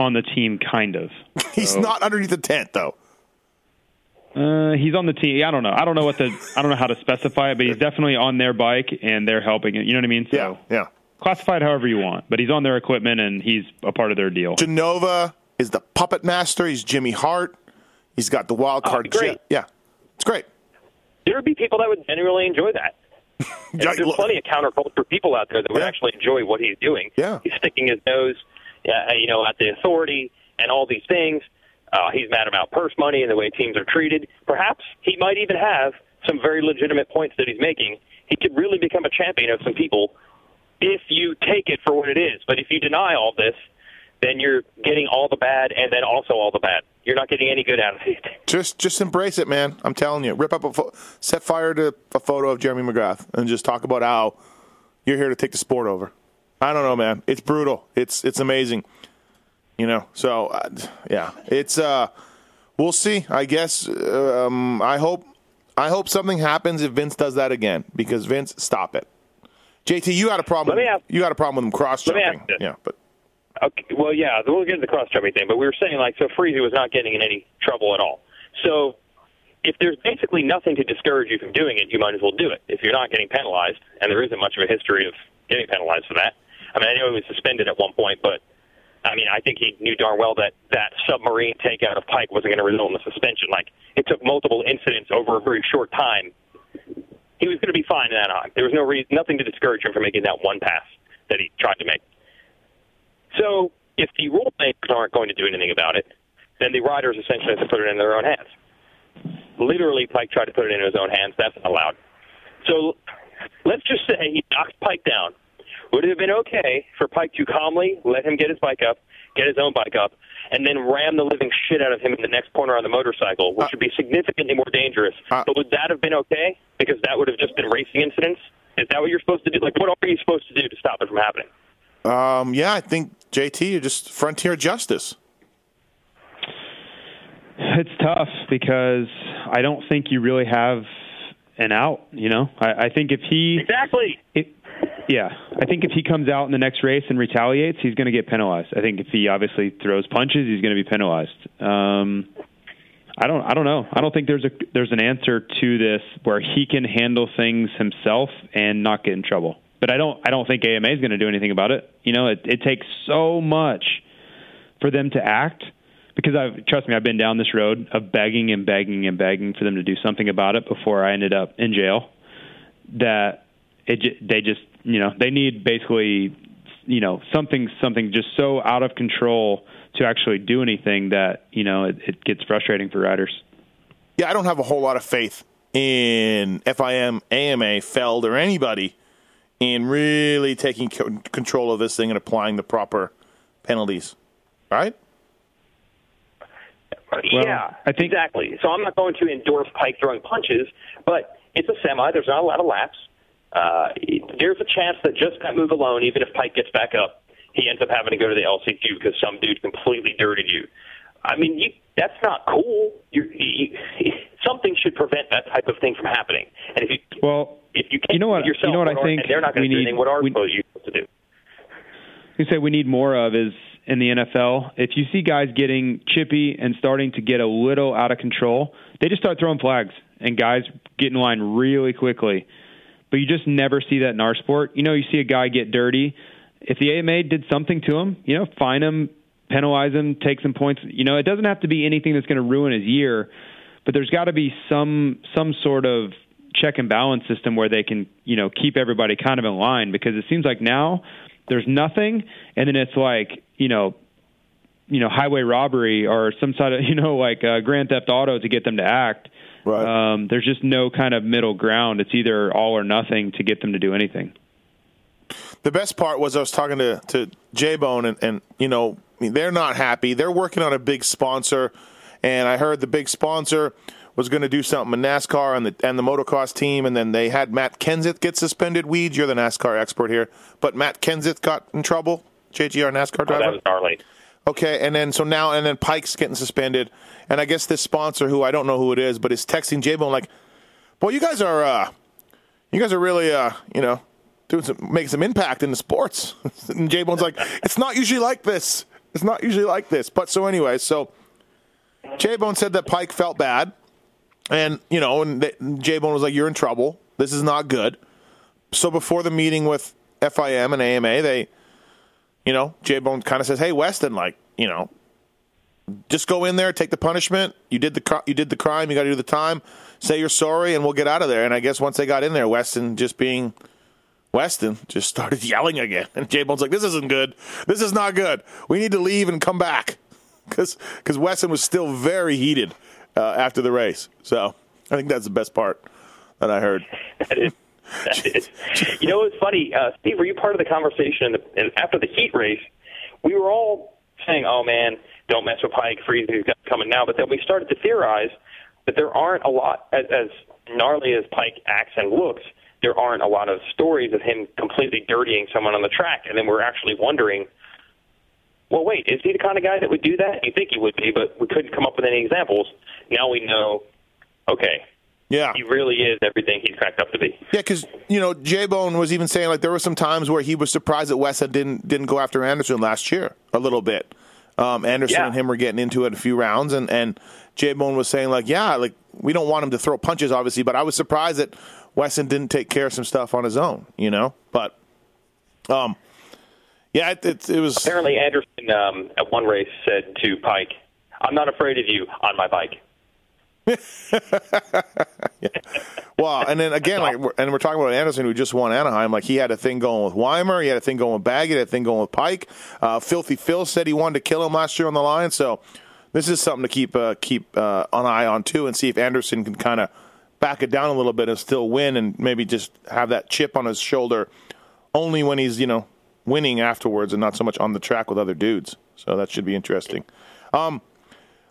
on the team, kind of. [LAUGHS] he's so- not underneath the tent, though. Uh, he's on the team. I don't know. I don't know what the. I don't know how to specify it, but he's [LAUGHS] definitely on their bike and they're helping it. You know what I mean? So Yeah, yeah. classify it however you want, but he's on their equipment and he's a part of their deal. Genova is the puppet master. He's Jimmy Hart. He's got the wild Oh, card. great. Jeff. Yeah, it's great. There would be people that would genuinely enjoy that. [LAUGHS] Yeah, there's look- plenty of counterculture people out there that would Yeah. actually enjoy what he's doing. Yeah. He's sticking his nose, you know, at the authority and all these things. Uh, he's mad about purse money and the way teams are treated. Perhaps he might even have some very legitimate points that he's making. He could really become a champion of some people if you take it for what it is. But if you deny all this, then you're getting all the bad and then also all the bad. You're not getting any good out of it. Just just embrace it, man. I'm telling you. Rip up a pho- set fire to a photo of Jeremy McGrath and just talk about how you're here to take the sport over. I don't know, man. It's brutal. It's it's amazing. You know. So uh, yeah, it's uh we'll see. I guess um I hope I hope something happens if Vince does that again because Vince stop it. JT, you had a problem. Let me ask- you had a problem with him cross jumping. Yeah, but Okay, well, yeah, we'll get to the cross jumping thing, but we were saying like so Friese was not getting in any trouble at all. So if there's basically nothing to discourage you from doing it, you might as well do it. If you're not getting penalized, and there isn't much of a history of getting penalized for that. I mean, I know he was suspended at one point, but I mean, I think he knew darn well that that submarine takeout of Peick wasn't going to result in a suspension. Like it took multiple incidents over a very short time. He was going to be fine in Anaheim. There was no reason, nothing to discourage him from making that one pass that he tried to make. So if the rule makers aren't going to do anything about it, then the riders essentially have to put it in their own hands. Literally, Peick tried to put it in his own hands. That's not allowed. So let's just say he knocks Peick down, would it have been okay for Peick to calmly let him get his bike up, get his own bike up, and then ram the living shit out of him in the next corner on the motorcycle, which Uh, would be significantly more dangerous? uh, but would that have been okay? Because that would have just been racing incidents. Is that what you're supposed to do? Like, what are you supposed to do to stop it from happening? Um, yeah, I think JT you're just frontier justice. It's tough because I don't think you really have an out. You know, I, I think if he Exactly. It, yeah, I think if he comes out in the next race and retaliates, he's going to get penalized. I think if he obviously throws punches, he's going to be penalized. Um, I don't, I don't know. I don't think there's a there's an answer to this where he can handle things himself and not get in trouble. But I don't, I don't think AMA is going to do anything about it. You know, it, it takes so much for them to act because I've trust me, I've been down this road of begging and begging and begging for them to do something about it before I ended up in jail. That it they just you know they need basically you know something something just so out of control to actually do anything that you know it, it gets frustrating for riders. Yeah, I don't have a whole lot of faith in FIM, AMA, Feld, or anybody in really taking co- control of this thing and applying the proper penalties. Right? yeah, I think- exactly. So I'm not going to endorse Peick throwing punches, but it's a semi. There's not a lot of laps. Uh, there's a chance that just that move alone, even if Peick gets back up, he ends up having to go to the LCQ because some dude completely dirtied you. I mean, you, that's not cool. You, you, something should prevent that type of thing from happening. And if you Well, if you can't you know what- yourself, you know what I are- think they're not going to do anything. What are we- supposed you supposed to do? you say we need more of is in the NFL. If you see guys getting chippy and starting to get a little out of control, they just start throwing flags and guys get in line really quickly. But you just never see that in our sport. You know, you see a guy get dirty. If the AMA did something to him, you know, fine him, penalize him, take some points. You know, it doesn't have to be anything that's going to ruin his year, but there's got to be some some sort of check and balance system where they can, you know, keep everybody kind of in line because it seems like now there's nothing and then it's like, you know, you know, highway robbery or some sort of, [LAUGHS] you know, like uh, Grand Theft Auto to get them to act. Right. Um, there's just no kind of middle ground. It's either all or nothing to get them to do anything. The best part was I was talking to to J Bone, and, and you know they're not happy. They're working on a big sponsor, and I heard the big sponsor was going to do something with NASCAR and the and the motocross team, and then they had Matt Kenseth get suspended. Weeds, you're the NASCAR expert here, but Matt Kenseth got in trouble. JGR NASCAR Oh, driver. that was gnarly. Okay, and then so now and then Peick's getting suspended, and I guess this sponsor, who I don't know who it is, but is texting J Bone like, "Boy, you guys are, uh, you guys are really, uh, you know, doing some making some impact in the sports." [LAUGHS] and J Bone's like, "It's not usually like this. It's not usually like this." But so anyway, so J Bone said that Peick felt bad, and you know, and J Bone was like, "You're in trouble. This is not good." So before the meeting with FIM and AMA, they you know, J Bone kind of says, "Hey, Weston, like, you know, just go in there, take the punishment. You did the you did the crime. You got to do the time. Say you're sorry, and we'll get out of there." And I guess once they got in there, Weston just being Weston just started [LAUGHS] yelling again, and J Bone's like, "This isn't good. This is not good. We need to leave and come back," [LAUGHS] because because Weston was still very heated uh, after the race. So I think that's the best part that I heard. That is. You know, it's funny, uh, Steve. Were you part of the conversation in the, in, after the heat race? We were all saying, "Oh man, don't mess with Peick. Freezing's coming now." But then we started to theorize that there aren't a lot as, as gnarly as Peick acts and looks. There aren't a lot of stories of him completely dirtying someone on the track, and then we're actually wondering. Well, wait, is he the kind of guy that would do that? You think he would be, but we couldn't come up with any examples. Now we know. Okay, Yeah, he really is everything he's cracked up to be. Yeah, because you know J Bone was even saying like there were some times where he was surprised that Weston didn't didn't go after Anderson last year a little bit. Um, Anderson Yeah. and him were getting into it a few rounds, and and J Bone was saying like, yeah, like we don't want him to throw punches, obviously, but I was surprised that Weston didn't take care of some stuff on his own, you know. But um, yeah, it, it, it was Apparently, Anderson um, at one race said to Peick, "I'm not afraid of you on my bike." [LAUGHS] Well, and then again, like, we're- and we're talking about Anderson, who just won Anaheim. Like, he had a thing going with Weimer, he had a thing going with Baggett, he had a thing going with Peick. Uh, Filthy Phil said he wanted to kill him last year on the line. So, this is something to keep uh, keep uh, an eye on too, and see if Anderson can kind of back it down a little bit and still win, and maybe just have that chip on his shoulder only when he's you know winning afterwards and not so much on the track with other dudes. So that should be interesting. Um,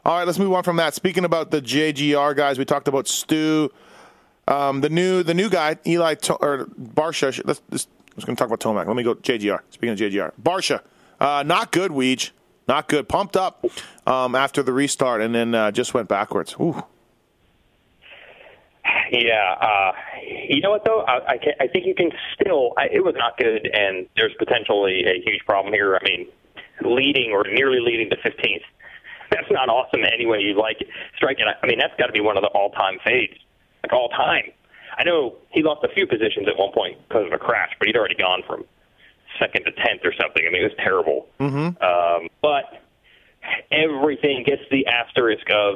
all right, let's move on from that. Speaking about the JGR guys, we talked about Stu, um, the new the new guy Eli to- or Barcia. Let's, let's, I was going to talk about Tomac. Let me go JGR. Speaking of JGR, Barcia, uh, not good. Weege, not good. Pumped up um, after the restart and then uh, just went backwards. Ooh. Yeah, uh, you know what though? I, I, can, I think you can still. I, it was not good, and there's potentially a huge problem here. I mean, leading or nearly leading the 15th. [LAUGHS] That's not awesome anyway. You like it. striking. I mean, that's got to be one of the all-time fades, like all time. I know he lost a few positions at one point because of a crash, but he'd already gone from second to tenth or something. I mean, it was terrible. Mm-hmm. Um, but everything gets the asterisk of,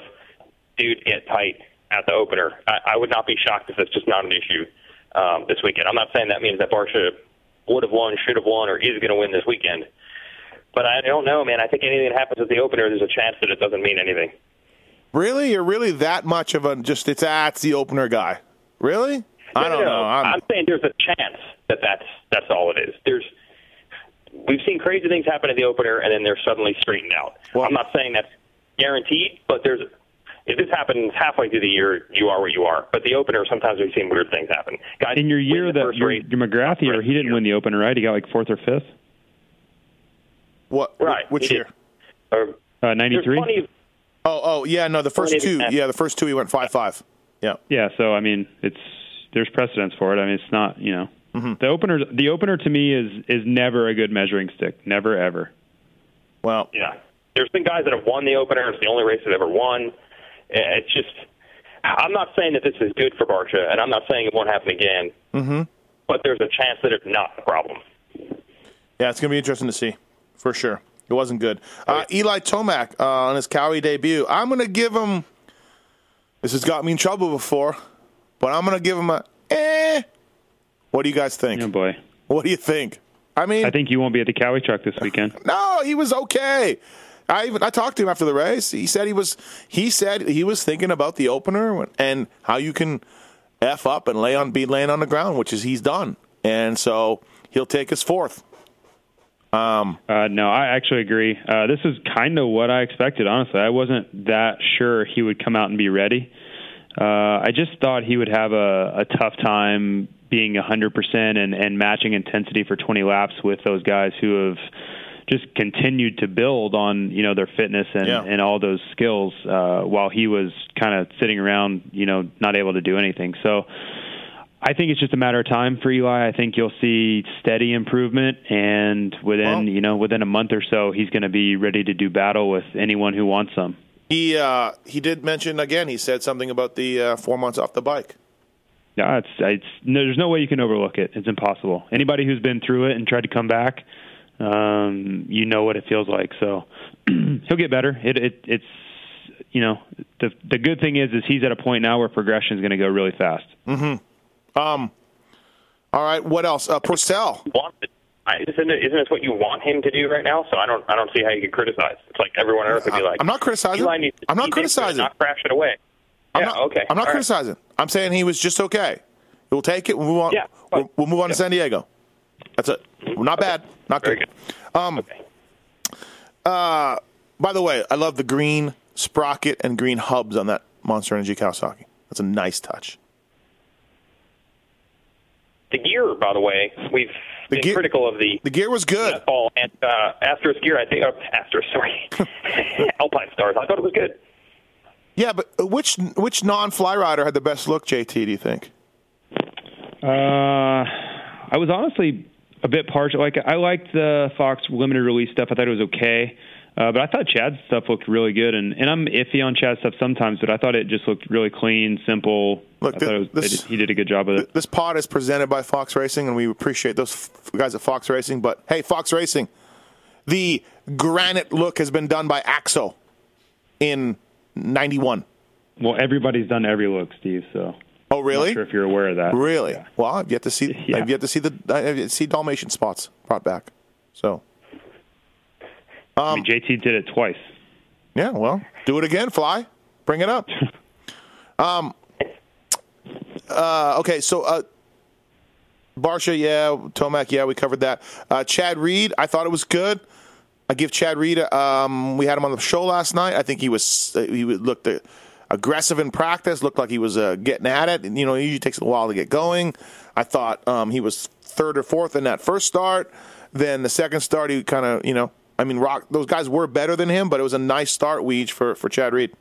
dude, get tight at the opener. I, I would not be shocked if it's just not an issue um, this weekend. I'm not saying that means that Barcia would have won, should have won, or is going to win this weekend. But I don't know, man. I think anything that happens at the opener, there's a chance that it doesn't mean anything. Really, you're really that much of a just it's ah, it's the opener guy. Really? I don't no, no, know. I'm, I'm saying there's a chance that that's that's all it is. There's we've seen crazy things happen at the opener, and then they're suddenly straightened out. Well- I'm not saying that's guaranteed, but there's if this happens halfway through the year, you are where you are. But the opener, sometimes we've seen weird things happen. Guys, In your year that first your, race, your McGrath year, he didn't win the opener, right? He got like fourth or fifth. What? Right, Which he year? Or, Uh, ninety three. Oh, oh, yeah. No, the first two. Yeah, the first two he went five five. Yeah. Yeah, so I mean, it's there's precedence for it. I mean, it's not you know Mm-hmm. the opener. The opener to me is is never a good measuring stick. Never ever. Well, Yeah. There's been guys that have won the opener. It's the only race they've ever won. It's just, I'm not saying that this is good for Barcia, and I'm not saying it won't happen again. Mm-hmm. But there's a chance that it's not a problem. yeah, it's gonna be interesting to see for sure. It wasn't good. Uh, Eli Tomac uh, on his Kawi debut. I'm gonna give him. This has got me in trouble before, but I'm gonna give him a eh. What do you guys think? Oh boy, What do you think? I mean, I think you won't be at the Kawi truck this weekend. [SIGHS] No, he was okay. I even I talked to him after the race. He said he was he said he was thinking about the opener and how you can f up and lay on be laying on the ground, which is he's done, and so he'll take his fourth. Uh, no, I actually agree. Uh, this is kind of what I expected. Honestly, I wasn't that sure he would come out and be ready. Uh, I just thought he would have a, a tough time being 100% and, and matching intensity for 20 laps with those guys who have just continued to build on you know their fitness and, Yeah. and all those skills uh, while he was kind of sitting around you know not able to do anything. So. I think it's just a matter of time for Eli. I think you'll see steady improvement, and within Well- you know within a month or so, he's going to be ready to do battle with anyone who wants some. He uh, he did mention again. He said something about the uh, four months off the bike. Yeah, it's it's no, there's no way you can overlook it. It's impossible. Anybody who's been through it and tried to come back, um, you know what it feels like. So [CLEARS THROAT] he'll get better. It, it it's you know the the good thing is is he's at a point now where progression is going to go really fast. All right, what else? Uh, Pourcel. Want it. I, isn't it? Isn't this what you want him to do right now? So I don't. I don't see how you can criticize. It's like everyone else would be like, I'm not criticizing. Eli needs to I'm not eat things, but criticizing. Not crash it away. I'm yeah. not, okay. I'm not All right. criticizing. I'm saying he was just okay. We'll take it. We'll move on. Yeah, we'll, we'll move on to San Diego. That's it. Not bad. Not good. good. Um, Okay. By the way, I love the green sprocket and green hubs on that Monster Energy Kawasaki. That's a nice touch. The gear, by the way, we've The been gear- critical of the The gear was good. all and uh, Astros gear. I think uh, Astros, sorry, [LAUGHS] Alpine Stars. I thought it was good. Yeah, but which which non fly rider had the best look, JT? Do you think? Uh, I was honestly a bit partial. Like I liked the Fox limited release stuff. I thought it was okay. Uh, but I thought Chad's stuff looked really good, and, and I'm iffy on Chad's stuff sometimes, but I thought it just looked really clean, simple. Look, I thought it was, this- he did a good job of it. This pod is presented by Fox Racing, and we appreciate those f- guys at Fox Racing. But hey, Fox Racing, the granite look has been done by Axo in '91. Well, everybody's done every look, Steve. So Oh, I'm really? not sure if you're aware of that. Really? Yeah. Well, I've yet to see. [LAUGHS] Yeah. I've yet to see the. I've yet to see Dalmatian spots brought back. So I mean, JT did it twice. yeah, well, do it again. Fly, bring it up. [LAUGHS] um. Uh. Okay. So uh. Barcia, yeah. Tomac, yeah. We covered that. Uh, Chad Reed, I thought it was good. I give Chad Reed. Um, we had him on the show last night. I think he was he looked uh, aggressive in practice. Looked like he was uh, getting at it. You know, it usually takes a while to get going. I thought um, he was third or fourth in that first start. Then the second start, he kind of you know. I mean, Rock. Those guys were better than him, but it was a nice start, Weege, for for Chad Reed.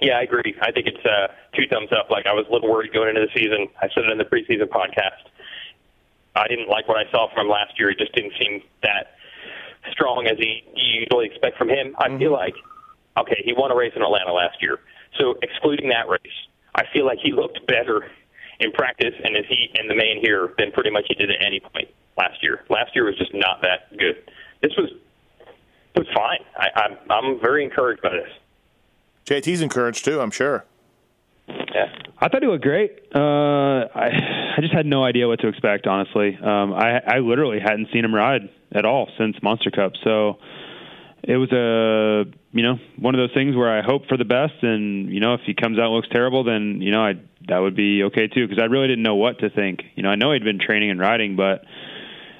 Yeah, I agree. I think it's uh, two thumbs up. Like I was a little worried going into the season. I said it in the preseason podcast. I didn't like what I saw from him last year. It just didn't seem that strong as he you usually expect from him. I mm-hmm. feel like okay, he won a race in Atlanta last year. So excluding that race, I feel like he looked better in practice and as he in the main here than pretty much he did at any point last year. Last year was just not that good. This was was fine. I, I'm I'm very encouraged by this. JT's encouraged too, I'm sure. Yeah. I thought he looked great. Uh, I I just had no idea what to expect. Honestly, um, I I literally hadn't seen him ride at all since Monster Cup. So it was a you know one of those things where I hope for the best, and you know if he comes out and looks terrible, then you know I that would be okay too because I really didn't know what to think. You know I know he'd been training and riding, but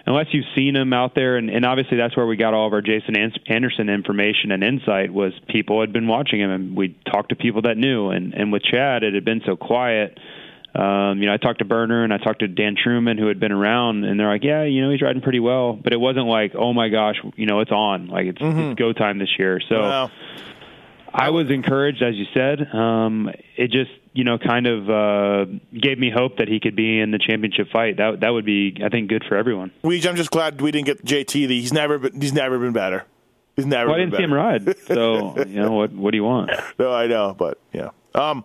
unless you've seen him out there, and, and obviously that's where we got all of our Jason Anderson information and insight was people had been watching him, and we talked to people that knew. And and with Chad, it had been so quiet. Um, you know, I talked to Burner and I talked to Dan Truman, who had been around, and they're like, "Yeah, you know, he's riding pretty well," but it wasn't like, "Oh my gosh, you know, it's on, like it's, mm-hmm. it's go time this year." So. Wow. I was encouraged, as you said. Um, it just, you know, kind of uh, gave me hope that he could be in the championship fight. That that would be, I think, good for everyone. We, I'm just glad we didn't get JT. He's never been, he's never been better. He's never. Well, I didn't see him ride, so [LAUGHS] you know what? What do you want? No, I know, but yeah. Um,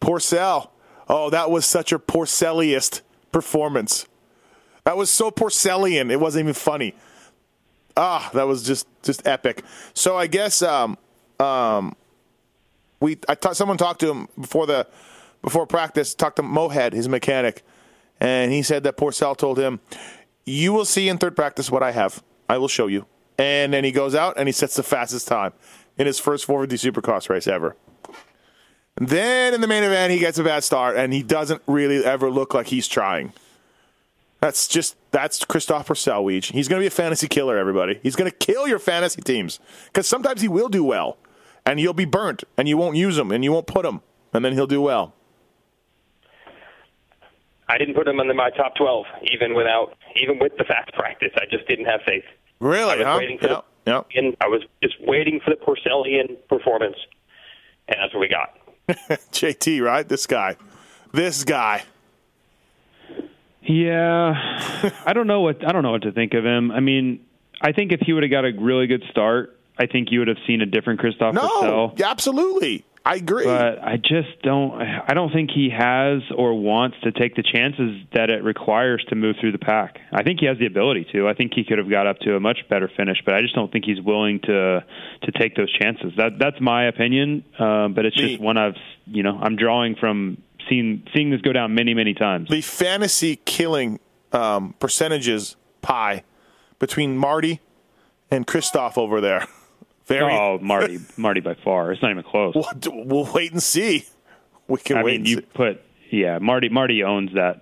Pourcel. Oh, that was such a Pourceliest performance. That was so Porcellian. It wasn't even funny. Ah, that was just just epic. So I guess um, um, we I t- someone talked to him before the before practice. Talked to Mohead, his mechanic, and he said that Pourcel told him, "You will see in third practice what I have. I will show you." And then he goes out and he sets the fastest time in his first 450 Supercross race ever. then in the main event, he gets a bad start and he doesn't really ever look like he's trying. That's just that's Christophe Pourcel, He's going to be a fantasy killer, everybody. He's going to kill your fantasy teams because sometimes he will do well and you'll be burnt, and you won't use him, and you won't put him, and then he'll do well. I didn't put him under my top twelve, even without, even with the fast practice. I just didn't have faith. Really? I was huh? waiting for yep. the, yep. And I was just waiting for the Pourcelian performance, and that's what we got. [LAUGHS] JT, right? This guy, this guy. Yeah, [LAUGHS] I don't know what I don't know what to think of him. I mean, I think if he would have got a really good start, I think you would have seen a different Christophe no, absolutely. I agree. But I just don't I don't think he has or wants to take the chances that it requires to move through the pack. I think he has the ability to. I think he could have got up to a much better finish, but I just don't think he's willing to to take those chances. That that's my opinion, uh, but it's the, just one I've you know I'm drawing from seeing seeing this go down many many times. The fantasy killing um, percentages pie between Marty and Christophe over there. [LAUGHS] Very. Oh, [LAUGHS] Marty, Marty by far. It's not even close. We'll, we'll wait and see. We can I wait. mean, you see. put yeah, Marty. Marty owns that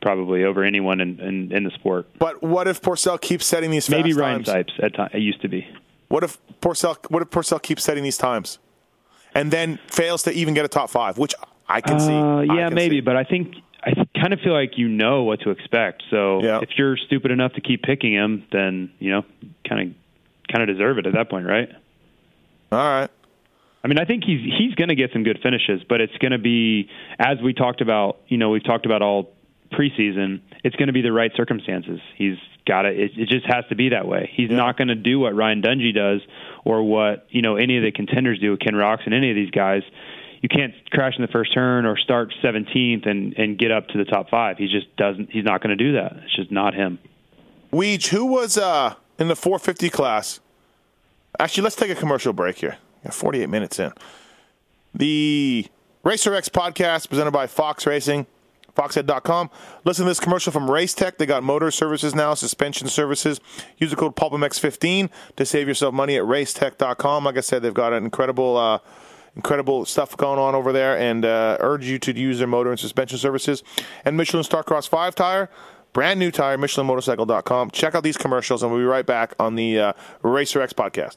probably over anyone in, in, in the sport. But what if Pourcel keeps setting these? Times? Maybe Ryan times? At time. It used to be. What if Pourcel? What if Pourcel keeps setting these times, and then fails to even get a top five, which I can see. Uh, yeah, maybe, see. but I think I kind of feel like you know what to expect. So yeah. if you're stupid enough to keep picking him, then you know, kind of kind of deserve it at that point, right? All right. I mean, I think he's he's going to get some good finishes, but it's going to be as we talked about. You know, we've talked about all preseason. It's going to be the right circumstances. He's got it. It, it just has to be that way. He's yeah. not going to do what Ryan Dungey does, or what you know any of the contenders do, Ken Roczen any of these guys. You can't crash in the first turn or start 17th and and get up to the top five. He just doesn't. He's not going to do that. It's just not him. Weege, who was uh, in the 450 class Actually, let's take a commercial break here. 48 minutes in. The Racer X podcast presented by Fox Racing, foxhead.com. Listen to this commercial from Racetech. They got motor services now, suspension services. Use the code PulpMX15 to save yourself money at racetech.com. Like I said, they've got an incredible. Uh, Incredible stuff going on over there, and uh, urge you to use their motor and suspension services. And Michelin Starcross 5 tire, brand new tire, MichelinMotorcycle.com. Check out these commercials, and we'll be right back on the uh, Racer X podcast.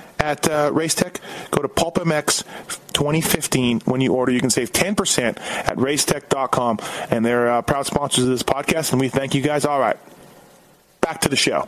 At uh, Racetech, go to PulpMX 2015. When you order, you can save 10% at racetech.com. And they're uh, proud sponsors of this podcast, and we thank you guys. All right, back to the show.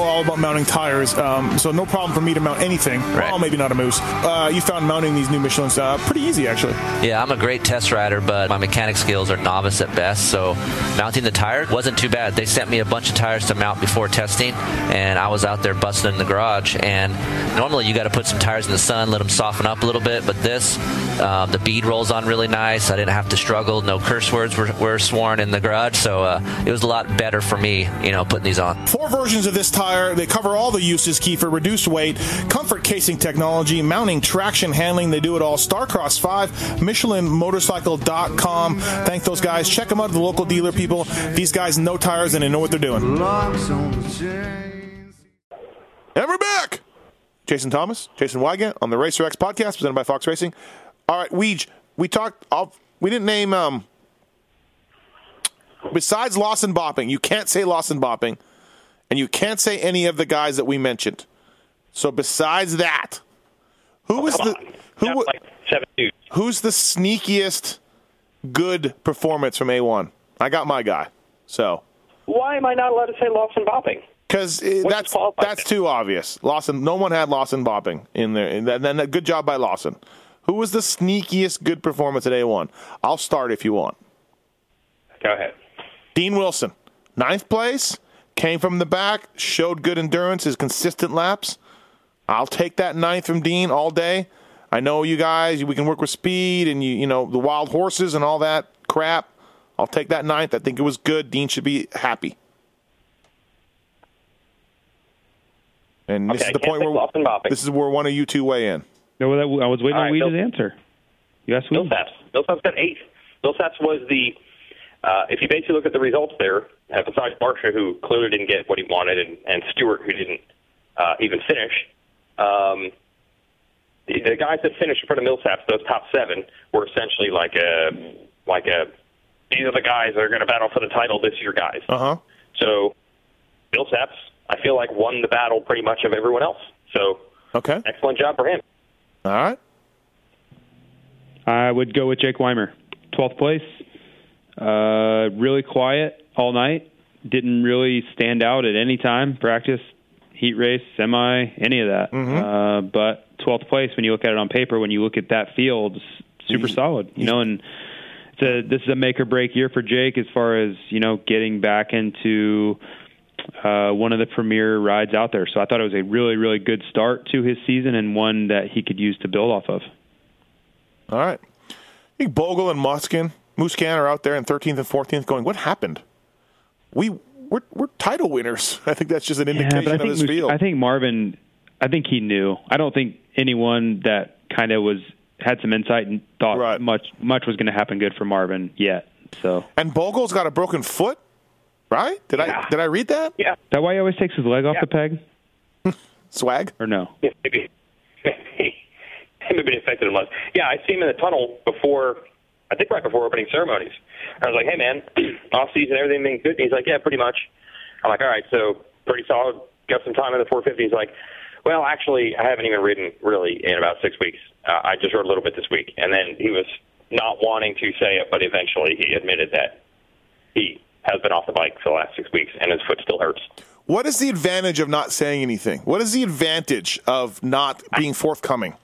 all about mounting tires, um, so no problem for me to mount anything. Right. Well, maybe not a moose. Uh, you found mounting these new Michelin's uh, pretty easy, actually. Yeah, I'm a great test rider, but my mechanic skills are novice at best. So mounting the tire wasn't too bad. They sent me a bunch of tires to mount before testing, and I was out there busting in the garage. And normally you got to put some tires in the sun, let them soften up a little bit. But this, um, the bead rolls on really nice. I didn't have to struggle. No curse words were, were sworn in the garage, so uh, it was a lot better for me, you know, putting these on. Four versions of this tire. They cover all the uses, Kiefer. Reduced weight, comfort casing technology, mounting, traction, handling. They do it all. Starcross 5, MichelinMotorcycle.com. Thank those guys. Check them out at the local dealer, people. These guys know tires and they know what they're doing. And we're back. Jason Thomas, Jason Weigandt on the Racer X podcast presented by Fox Racing. All right, Weege, we talked. I'll, we didn't name. Um, besides Lawson Bopping, you can't say Lawson Bopping, and you can't say any of the guys that we mentioned. So besides that, who oh, was the who? Like who's the sneakiest good performance from A1? I got my guy. So Why am I not allowed to say Lawson Bopping? because eh, that's that's too obvious. Lawson, no one had Lawson bopping in there. And then a good job by Lawson. Who was the sneakiest good performance at A1? I'll start if you want. Go ahead. Dean Wilson, ninth place, came from the back, showed good endurance, his consistent laps. I'll take that ninth from Dean all day. I know you guys, we can work with speed and you, you know the wild horses and all that crap. I'll take that ninth. I think it was good. Dean should be happy. And this Okay, is the can't point say where Lawson this is where one of you two weigh in. No, I was waiting All on right, Weede's Bill- answer. You asked Weed. Millsaps. Millsaps got eighth. Millsaps was the, uh, if you basically look at the results there, uh, besides Barcia, who clearly didn't get what he wanted, and, and Stewart, who didn't uh, even finish, um, the, the guys that finished in front of Millsaps, those top seven, were essentially like a, like a, these are the guys that are going to battle for the title this year, guys. Uh huh. So Millsaps, I feel like won the battle pretty much of everyone else. So Okay. excellent job for him. All right. I would go with Jake Weimer, 12th place. Uh, really quiet all night. Didn't really stand out at any time. Practice, heat race, semi, any of that. Uh, but 12th place, when you look at it on paper, when you look at that field, super solid. You know, and it's a, this is a make or break year for Jake as far as you know getting back into uh, one of the premier rides out there. So I thought it was a really, really good start to his season and one that he could use to build off of. All right. I think Bogle and Musquin, Musquin are out there in 13th and 14th going, what happened? We, we're, we're title winners. [LAUGHS] I think that's just an indication yeah, of think this Mus- field. I think Marvin. I think he knew. I don't think anyone that kind of was had some insight and thought Right. much much was going to happen good for Marvin yet. So and Bogle's got a broken foot, right? Did I did I read that? Yeah, is that why he always takes his leg off Yeah. the peg, [LAUGHS] Swag. or no? yeah maybe. Maybe maybe it affected him less. Yeah, I see him in the tunnel before. I think right before opening ceremonies. I was like, "Hey, man, [CLEARS THROAT] off season, everything being good." And he's like, "Yeah, pretty much." I'm like, "All right, so pretty solid. Got some time in the 450." He's like, "Well, actually, I haven't even ridden really in about six weeks. Uh, I just rode a little bit this week." And then he was not wanting to say it, but eventually he admitted that he has been off the bike for the last six weeks, and his foot still hurts. What is the advantage of not saying anything? What is the advantage of not being forthcoming?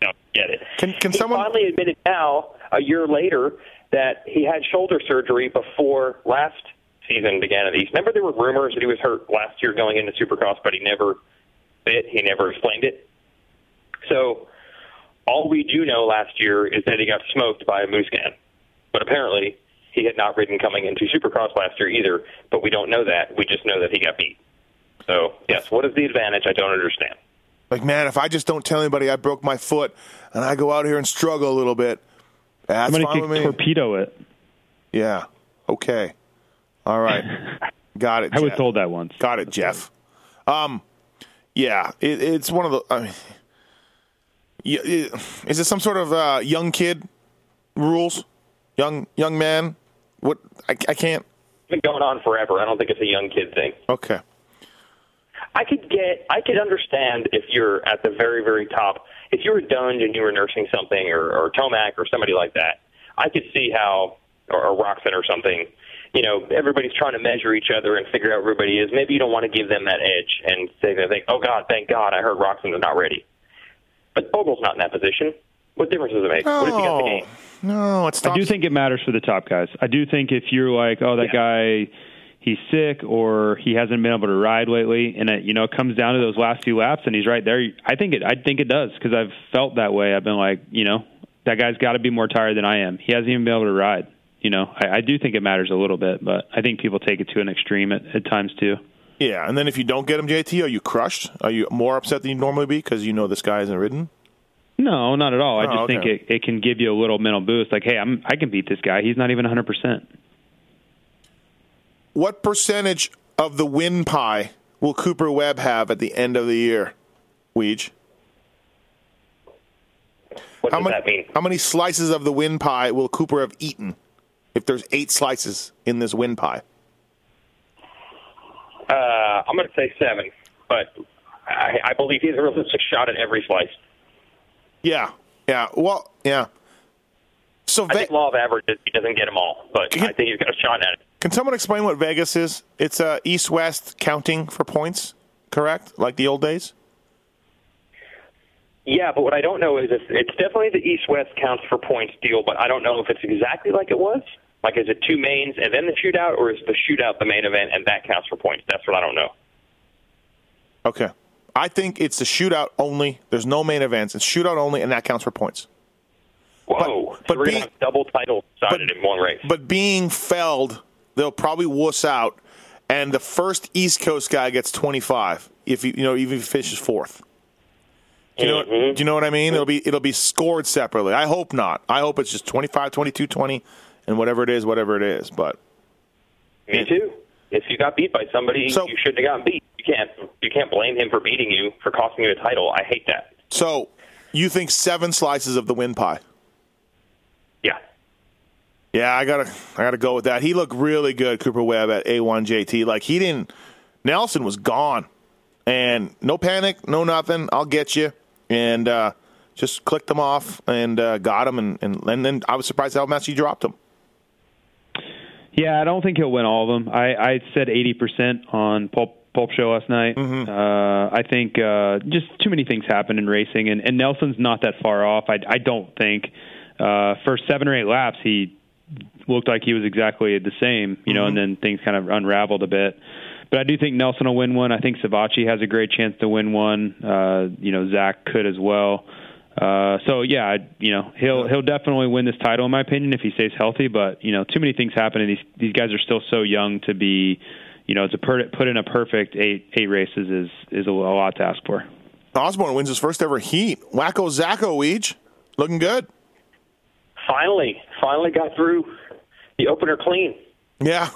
don't get it. Can- can he someone- finally admitted now, a year later, that he had shoulder surgery before last season began at East. Remember there were rumors that he was hurt last year going into Supercross, but he never bit. He never explained it. So all we do know last year is that he got smoked by a Musquin. But apparently he had not ridden coming into Supercross last year either, but we don't know that. We just know that he got beat. So, yes, what is the advantage? I don't understand. Like, man, if I just don't tell anybody I broke my foot and I go out here and struggle a little bit, that's Somebody fine could me. torpedo it. Yeah. Okay. All right. [LAUGHS] Got it. I was told that once. Got it, Jeff. Um, yeah, it, it's one of the. I mean, yeah, it, is it some sort of uh, young kid rules? Young young man? What? I, I can't. It's been going on forever. I don't think it's a young kid thing. Okay. I could get, I could understand if you're at the very, very top. If you were Dunge and you were nursing something, or, or Tomac, or somebody like that, I could see how, or, or Roczen or something. You know, everybody's trying to measure each other and figure out where everybody is. Maybe you don't want to give them that edge and say they think, "Oh God, thank God, I heard Roczen is not ready." But Bogle's not in that position. What difference does it make? What if he got the game? No, it's. stops. I do think it matters for the top guys. I do think if you're like, oh, that guy, he's sick or he hasn't been able to ride lately, and it you know it comes down to those last few laps, and he's right there. I think it. I think it does because I've felt that way. I've been like, you know, that guy's got to be more tired than I am. He hasn't even been able to ride. You know, I, I do think it matters a little bit, but I think people take it to an extreme at, at times too. Yeah, and then if you don't get him, JT, are you crushed? Are you more upset than you normally be because you know this guy isn't ridden? No, not at all. I Oh, just think it, it can give you a little mental boost. Like, hey, I'm I can beat this guy. He's not even 100. percent What percentage of the win pie will Cooper Webb have at the end of the year? Weege. What How does many, that mean? how many slices of the win pie will Cooper have eaten if there's eight slices in this win pie? Uh, I'm going to say seven, but I, I believe he has a realistic shot at every slice. Yeah, yeah. Well, yeah. So I think law of averages, he doesn't get them all, but I think he's got a shot at it. Can someone explain what Vegas is? It's uh, east-west counting for points, correct? Like the old days. Yeah, but what I don't know is if it's definitely the East-West counts for points deal, but I don't know if it's exactly like it was. Like, is it two mains and then the shootout, or is the shootout the main event and that counts for points? That's what I don't know. Okay. I think it's the shootout only. There's no main events. It's shootout only, and that counts for points. Whoa! but we're being- double titles decided in one race. But being felled, they'll probably wuss out, and the first East Coast guy gets 25 if he, you know even if he finishes fourth. Do you know? Mm-hmm. Do you know what I mean? It'll be it'll be scored separately. I hope not. I hope it's just 25, 22, 20, and whatever it is, whatever it is. But Me too. If you got beat by somebody, So- you shouldn't have gotten beat. You can't. You can't blame him for beating you for costing you a title. I hate that. so you think seven slices of the win pie? Yeah. I gotta I gotta go with that. He looked really good, Cooper Webb at A1 JT. Like he didn't. Nelson was gone, and no panic, no nothing. I'll get you, and uh, just clicked them off and uh, got him, and, and and then I was surprised how much he dropped them. Yeah, I don't think he'll win all of them. I, I said 80% on Pulp, Pulp Show last night. Mm-hmm. Uh, I think uh, just too many things happen in racing, and, and Nelson's not that far off. I, I don't think. Uh, for seven or eight laps, he looked like he was exactly the same, you know, Mm-hmm. and then things kind of unraveled a bit. But I do think Nelson will win one. I think Savatgy has a great chance to win one. Uh, you know, Zach could as well. Uh, so yeah, I, you know he'll he'll definitely win this title in my opinion if he stays healthy. But you know, too many things happen, and these these guys are still so young to be, you know, to per, put in a perfect eight eight races is is a, a lot to ask for. Osborne wins his first ever heat. Wacko Zacko Weege, looking good. Finally, finally got through the opener clean. Yeah,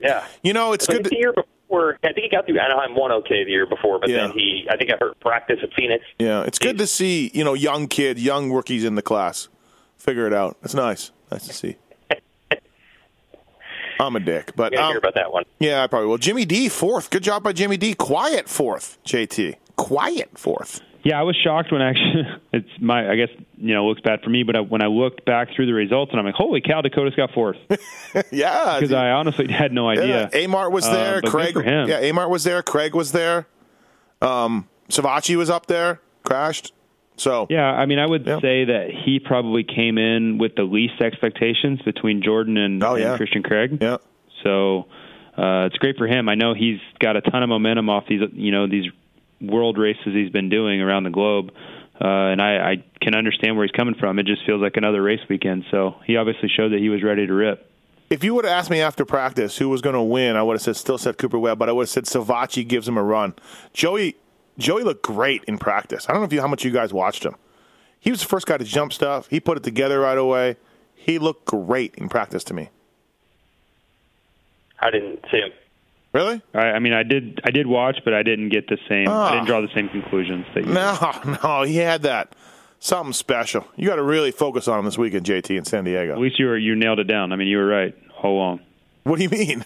Yeah. you know it's good. think the To, year before, I think he got through Anaheim one okay the year before, but Yeah. then he, I think I heard practice at Phoenix. yeah, it's good to see you know young kid, young rookies in the class figure it out. It's nice, nice to see. [LAUGHS] I'm a dick, but um, hear about that one. yeah, I probably will. Jimmy D fourth. Good job by Jimmy D. Quiet fourth. JT. Quiet fourth. Yeah, I was shocked when actually [LAUGHS] it's my. I guess you know it looks bad for me, but I, when I looked back through the results and I'm like, holy cow, Decotis got fourth [LAUGHS] yeah, because I honestly [LAUGHS] had no idea. Yeah, Amart was Uh, there. good Craig. Yeah, Amart was there. Craig was there. Um, Savatgy was up there. Crashed. So Yeah, I mean, I would Yeah. say that he probably came in with the least expectations between Jordan and, Oh, yeah. Christian Craig. yeah, So uh, it's great for him. I know he's got a ton of momentum off these, you know, these world races he's been doing around the globe, uh, and I, I can understand where he's coming from. It just feels like another race weekend. So he obviously showed that he was ready to rip. if you would have asked me after practice who was going to win, I would have said still said Cooper Webb, but I would have said Savatgy gives him a run. Joey Joey looked great in practice. I don't know if you how much you guys watched him. He was the first guy to jump stuff. He put it together right away. He looked great in practice to me. I didn't see him. Really? I, I mean, I did, I did watch, but I didn't get the same. Ah. I didn't draw the same conclusions that you. No, [LAUGHS] no, he had that something special. You got to really focus on him this weekend, JT in San Diego. At least you were, you nailed it down. I mean, you were right all along. What do you mean?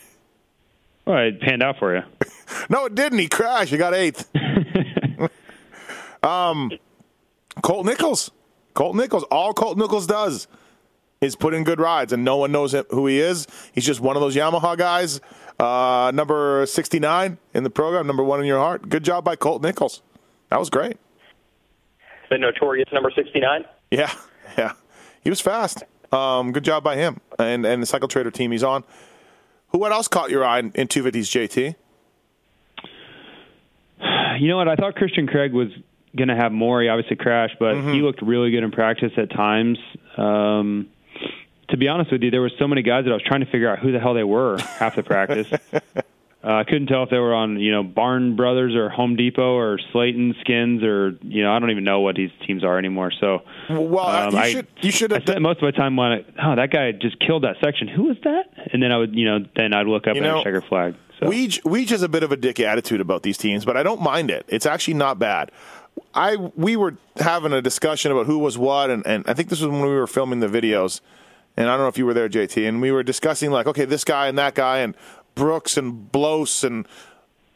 Well, it panned out for you. [LAUGHS] No, it didn't. He crashed. He got eighth. [LAUGHS] um, Colt Nichols. Colt Nichols. All Colt Nichols does is put in good rides, and no one knows who he is. He's just one of those Yamaha guys. Uh, number 69 in the program, number one in your heart. Good job by Colt Nichols. That was great. The notorious number 69. Yeah, [LAUGHS] yeah. He was fast. Um, good job by him and, and the Cycle Trader team he's on. Who what else caught your eye in, in 250s, JT? You know what? I thought Christian Craig was going to have more. He obviously crashed, but Mm-hmm. he looked really good in practice at times. Um, to be honest with you, there were so many guys that I was trying to figure out who the hell they were half the practice. [LAUGHS] uh, I couldn't tell if they were on, you know, Barn Brothers or Home Depot or Slayton Skins or, you know, I don't even know what these teams are anymore. So, Well, um, you I, should you should I have spent most of my time on, oh, that guy just killed that section. Who was that? And then I would, you know, then I'd look up You at know, a checker flag. So. Weege, Weege has a bit of a dick attitude about these teams, but I don't mind it. It's actually not bad. I we were having a discussion about who was what, and, and I think this was when we were filming the videos, and I don't know if you were there, JT, and we were discussing like, okay, this guy and that guy, and Brooks and Blos and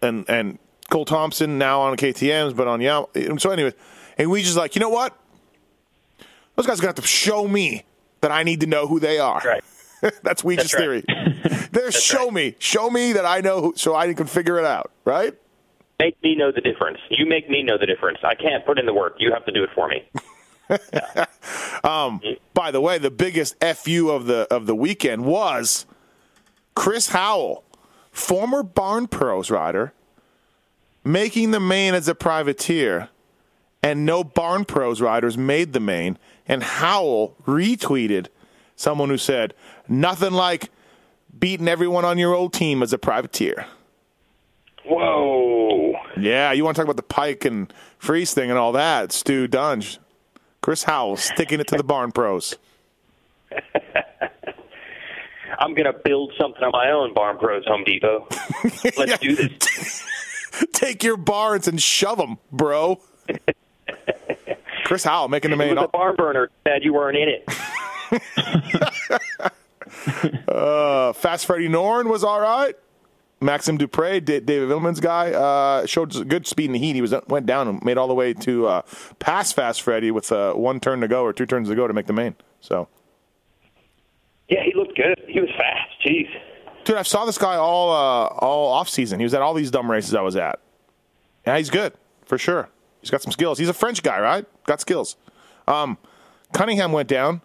and and Cole Thompson now on KTM's, but on Yam. So anyway, and we just like, you know what? Those guys are gonna have to show me that I need to know who they are. Right. [LAUGHS] That's Weege's That's right. theory. [LAUGHS] There's show me, show me that I know, who, so I can figure it out. Right? Make me know the difference. You make me know the difference. I can't put in the work. You have to do it for me. [LAUGHS] [LAUGHS] Um, by the way, the biggest fu of the of the weekend was Chris Howell, former Barn Pros rider, making the main as a privateer, and no Barn Pros riders made the main. And Howell retweeted someone who said, "Nothing like beating everyone on your old team as a privateer." Whoa. Yeah, you want to talk about the Peick and Friese thing and all that? Stu Dunge, Chris Howell sticking it to the Barn Pros. [LAUGHS] I'm going to build something on my own, Barn Pros Home Depot. [LAUGHS] Let's do this. [LAUGHS] Take your barns and shove them, bro. Chris Howell making the It main. was a barn burner. Sad you weren't in it. Uh, Fast Freddie Noren was all right. Maxime Desprey, D- David Vuillemin's guy, uh, showed good speed in the heat. He was went down and made all the way to uh, pass fast Freddy with uh, one turn to go or two turns to go to make the main. So, Yeah, he looked good. He was fast. Jeez. dude, I saw this guy all uh, all off season. He was at all these dumb races I was at. Yeah, he's good for sure. He's got some skills. He's a French guy, right? Got skills. Um, Cunningham went down.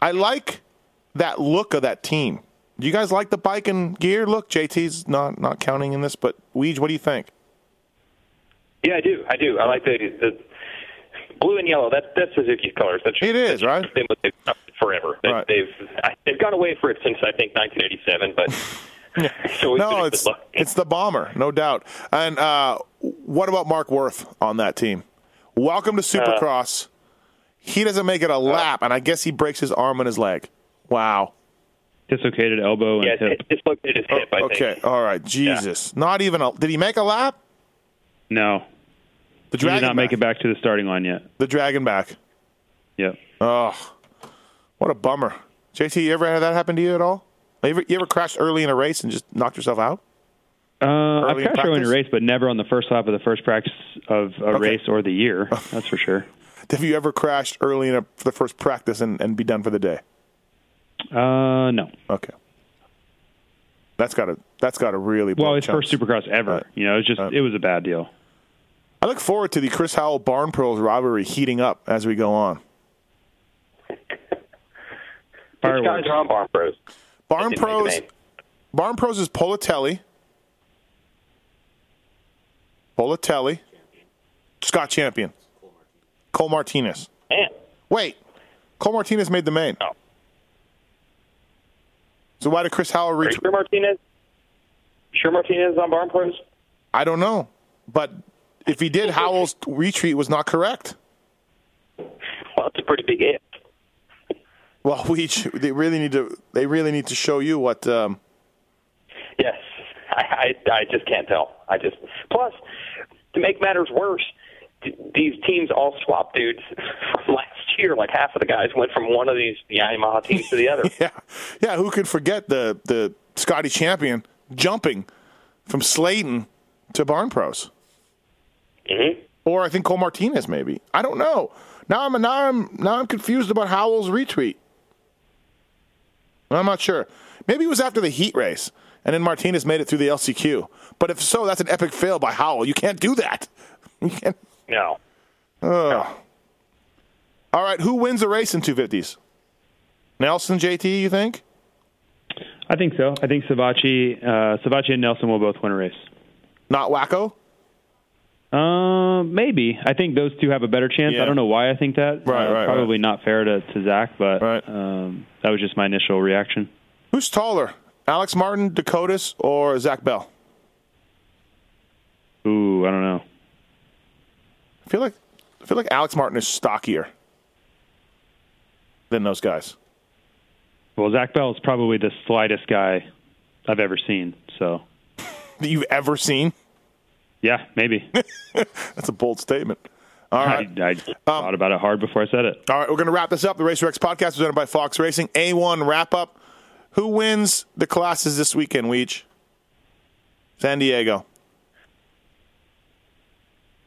I like that look of that team. Do you guys like the bike and gear look? JT's not not counting in this, but Weege, what do you think? Yeah, I do. I do. I like the the blue and yellow. That's that's Suzuki's colors. That's It is, that's right? Been with it forever. They, Right. They've they've gone away for it since I think 1987, but [LAUGHS] [LAUGHS] been No, it's it's the bomber, no doubt. And uh, what about Mark Worth on that team? Welcome to Supercross. he doesn't make it a lap, and I guess he breaks his arm and his leg. Wow. Dislocated elbow and yeah, hip. it, it's his hip. I Okay, think. all right. Jesus, not even a. Did he make a lap? No, The he did dragon not make it back to the starting line yet. The dragon back. Yep. Oh, what a bummer. JT, you ever had that happen to you at all? You ever, you ever crashed early in a race and just knocked yourself out? Uh, I've Early in crashed early in a race, but never on the first lap of the first practice of a Okay. race or the year. That's for sure. [LAUGHS] Have you ever crashed early in a, for the first practice and, and be done for the day? Uh, no. Okay. That's got to that's got to really Well, his chunks. first Supercross ever. Right. You know, it's just Right. it was a bad deal. I look forward to the Chris Howell Barn Pros rivalry heating up as we go on. Which guys Fireworks. are on Barn Pros? Barn Pros. Barn Pros is Politelli, Politelli, Scott Champion, Cole Martinez. Man, Wait, Cole Martinez made the main. No. So why did Chris Howell are reach? sure Martinez? Sure Martinez on Barn Pros? I don't know, but if he did, Howell's retreat was not correct. Well, it's a pretty big if. Well, we they really need to they really need to show you what. Um, Yes, I, I I just can't tell. I just plus to make matters worse, th- these teams all swap dudes [LAUGHS] from last year. Like half of the guys went from one of these Yamaha teams to the other. [LAUGHS] yeah, yeah. Who could forget the the Scotty champion jumping from Slayton to Barn Pros? hmm or I think Cole Martinez maybe. I don't know. Now I'm now I'm now I'm confused about Howell's retreat. I'm not sure. Maybe it was after the heat race, and then Martinez made it through the LCQ. But if so, that's an epic fail by Howell. You can't do that. [LAUGHS] You can't. No, All right, who wins the race in 250s? Nelson, JT, you think? I think so. I think Savatgy, uh, Savatgy and Nelson will both win a race. Not Wacko? Um, maybe. I think those two have a better chance. Yeah. I don't know why I think that. Right, Uh, right, Probably not fair to, to Zach, but Right. um, that was just my initial reaction. Who's taller, Alex Martin, Decotis, or Zach Bell? Ooh, I don't know. I feel like I feel like Alex Martin is stockier than those guys. Well, Zach Bell is probably the slightest guy I've ever seen. So, [LAUGHS] That you've ever seen? yeah, maybe. [LAUGHS] That's a bold statement. All right. I, I thought about it hard before I said it. All right, we're going to wrap this up. The Racer X podcast is presented by Fox Racing. A1 wrap up. Who wins the classes this weekend, Weech? San Diego.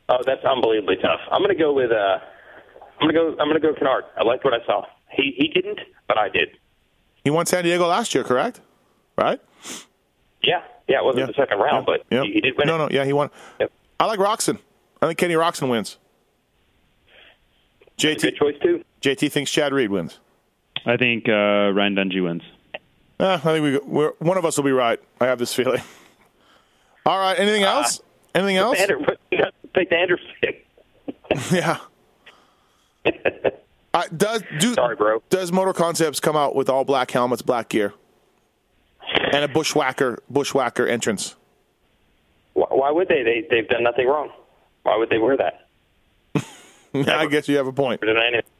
oh, that's unbelievably tough. I'm going to go with uh, I'm going to go I'm going to go Canard. I liked what I saw. He he didn't, but I did. He won San Diego last year, correct? Right? Yeah, yeah. It wasn't Yeah. the second round, but Yeah. he, he did win. No, it. no, yeah, he won. Yep. I like Roczen. I think Kenny Roczen wins. Good JT, choice too. JT thinks Chad Reed wins. I think uh, Ryan Dungey wins. Eh, I think we, we're, one of us will be right. I have this feeling. [LAUGHS] All right, anything else? anything else? Ander, [LAUGHS] take the Anders pick. [LAUGHS] Yeah. Uh, does do, Sorry, bro. Does MotoConcepts come out with all black helmets, black gear, and a bushwhacker bushwhacker entrance? Why, why would they? They they've done nothing wrong. Why would they wear that? [LAUGHS] I guess you have a point. Never done anything,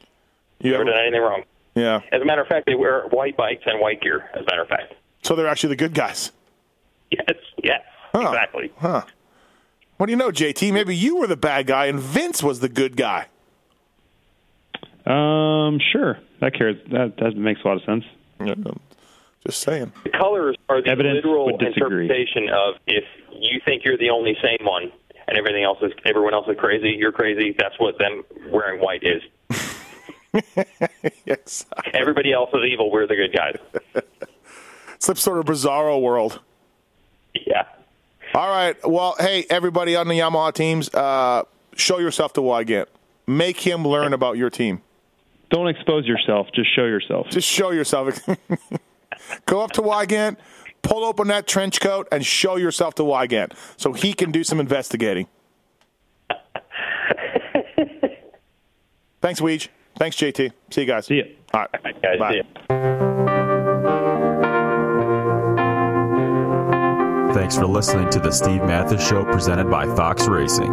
You never done anything wrong. yeah. As a matter of fact, they wear white bikes and white gear. As a matter of fact, So they're actually the good guys. yes, yes, Huh. exactly. Huh. What do you know, JT? Maybe you were the bad guy and Vince was the good guy. Um, sure. That cares. That that makes a lot of sense. Yeah. Just saying. The colors are the Evidence literal interpretation of if you think you're the only sane one and everything else is everyone else is crazy, you're crazy. That's what them wearing white is. [LAUGHS] yes. Everybody else is evil. We're the good guys. It's [LAUGHS] some sort of bizarro world. Yeah. All right. Well, hey, everybody on the Yamaha teams, uh, show yourself to Weigandt. Make him learn about your team. Don't expose yourself. Just show yourself. Just show yourself. [LAUGHS] Go up to Weigandt, pull open that trench coat, and show yourself to Weigandt so he can do some investigating. Thanks, Weege. Thanks, JT. See you guys. See ya. All right. Guys, Bye. see ya. Thanks for listening to the Steve Matthes Show presented by Fox Racing.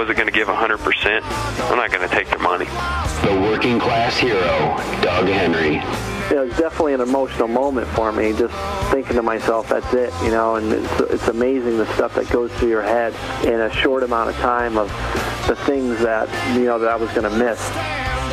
wasn't going to give 100%, I'm not going to take their money. The working class hero, Doug Henry. it was definitely an emotional moment for me. Just thinking to myself, "That's it," you know. And it's, it's amazing the stuff that goes through your head in a short amount of time of the things that you know that I was going to miss.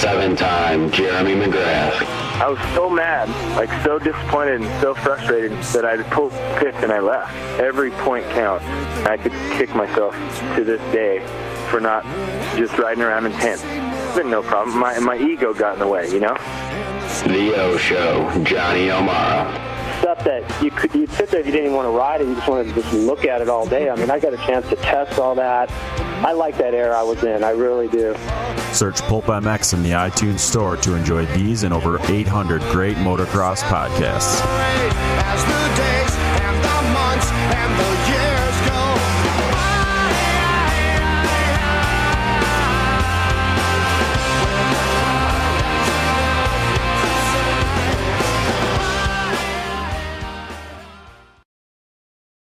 Seven-time Jeremy McGrath. I was so mad, like so disappointed and so frustrated that I pulled fifth and I left. Every point counts. I could kick myself to this day for not just riding around in tenth. It's been no problem. My my ego got in the way, you know. The O Show, Johnny O'Mara. stuff that you could you'd sit there if you didn't even want to ride it, you just wanted to just look at it all day. I mean, I got a chance to test all that. I like that era I was in. I really do. Search Pulp MX in the iTunes Store to enjoy these and over 800 great motocross podcasts. As the day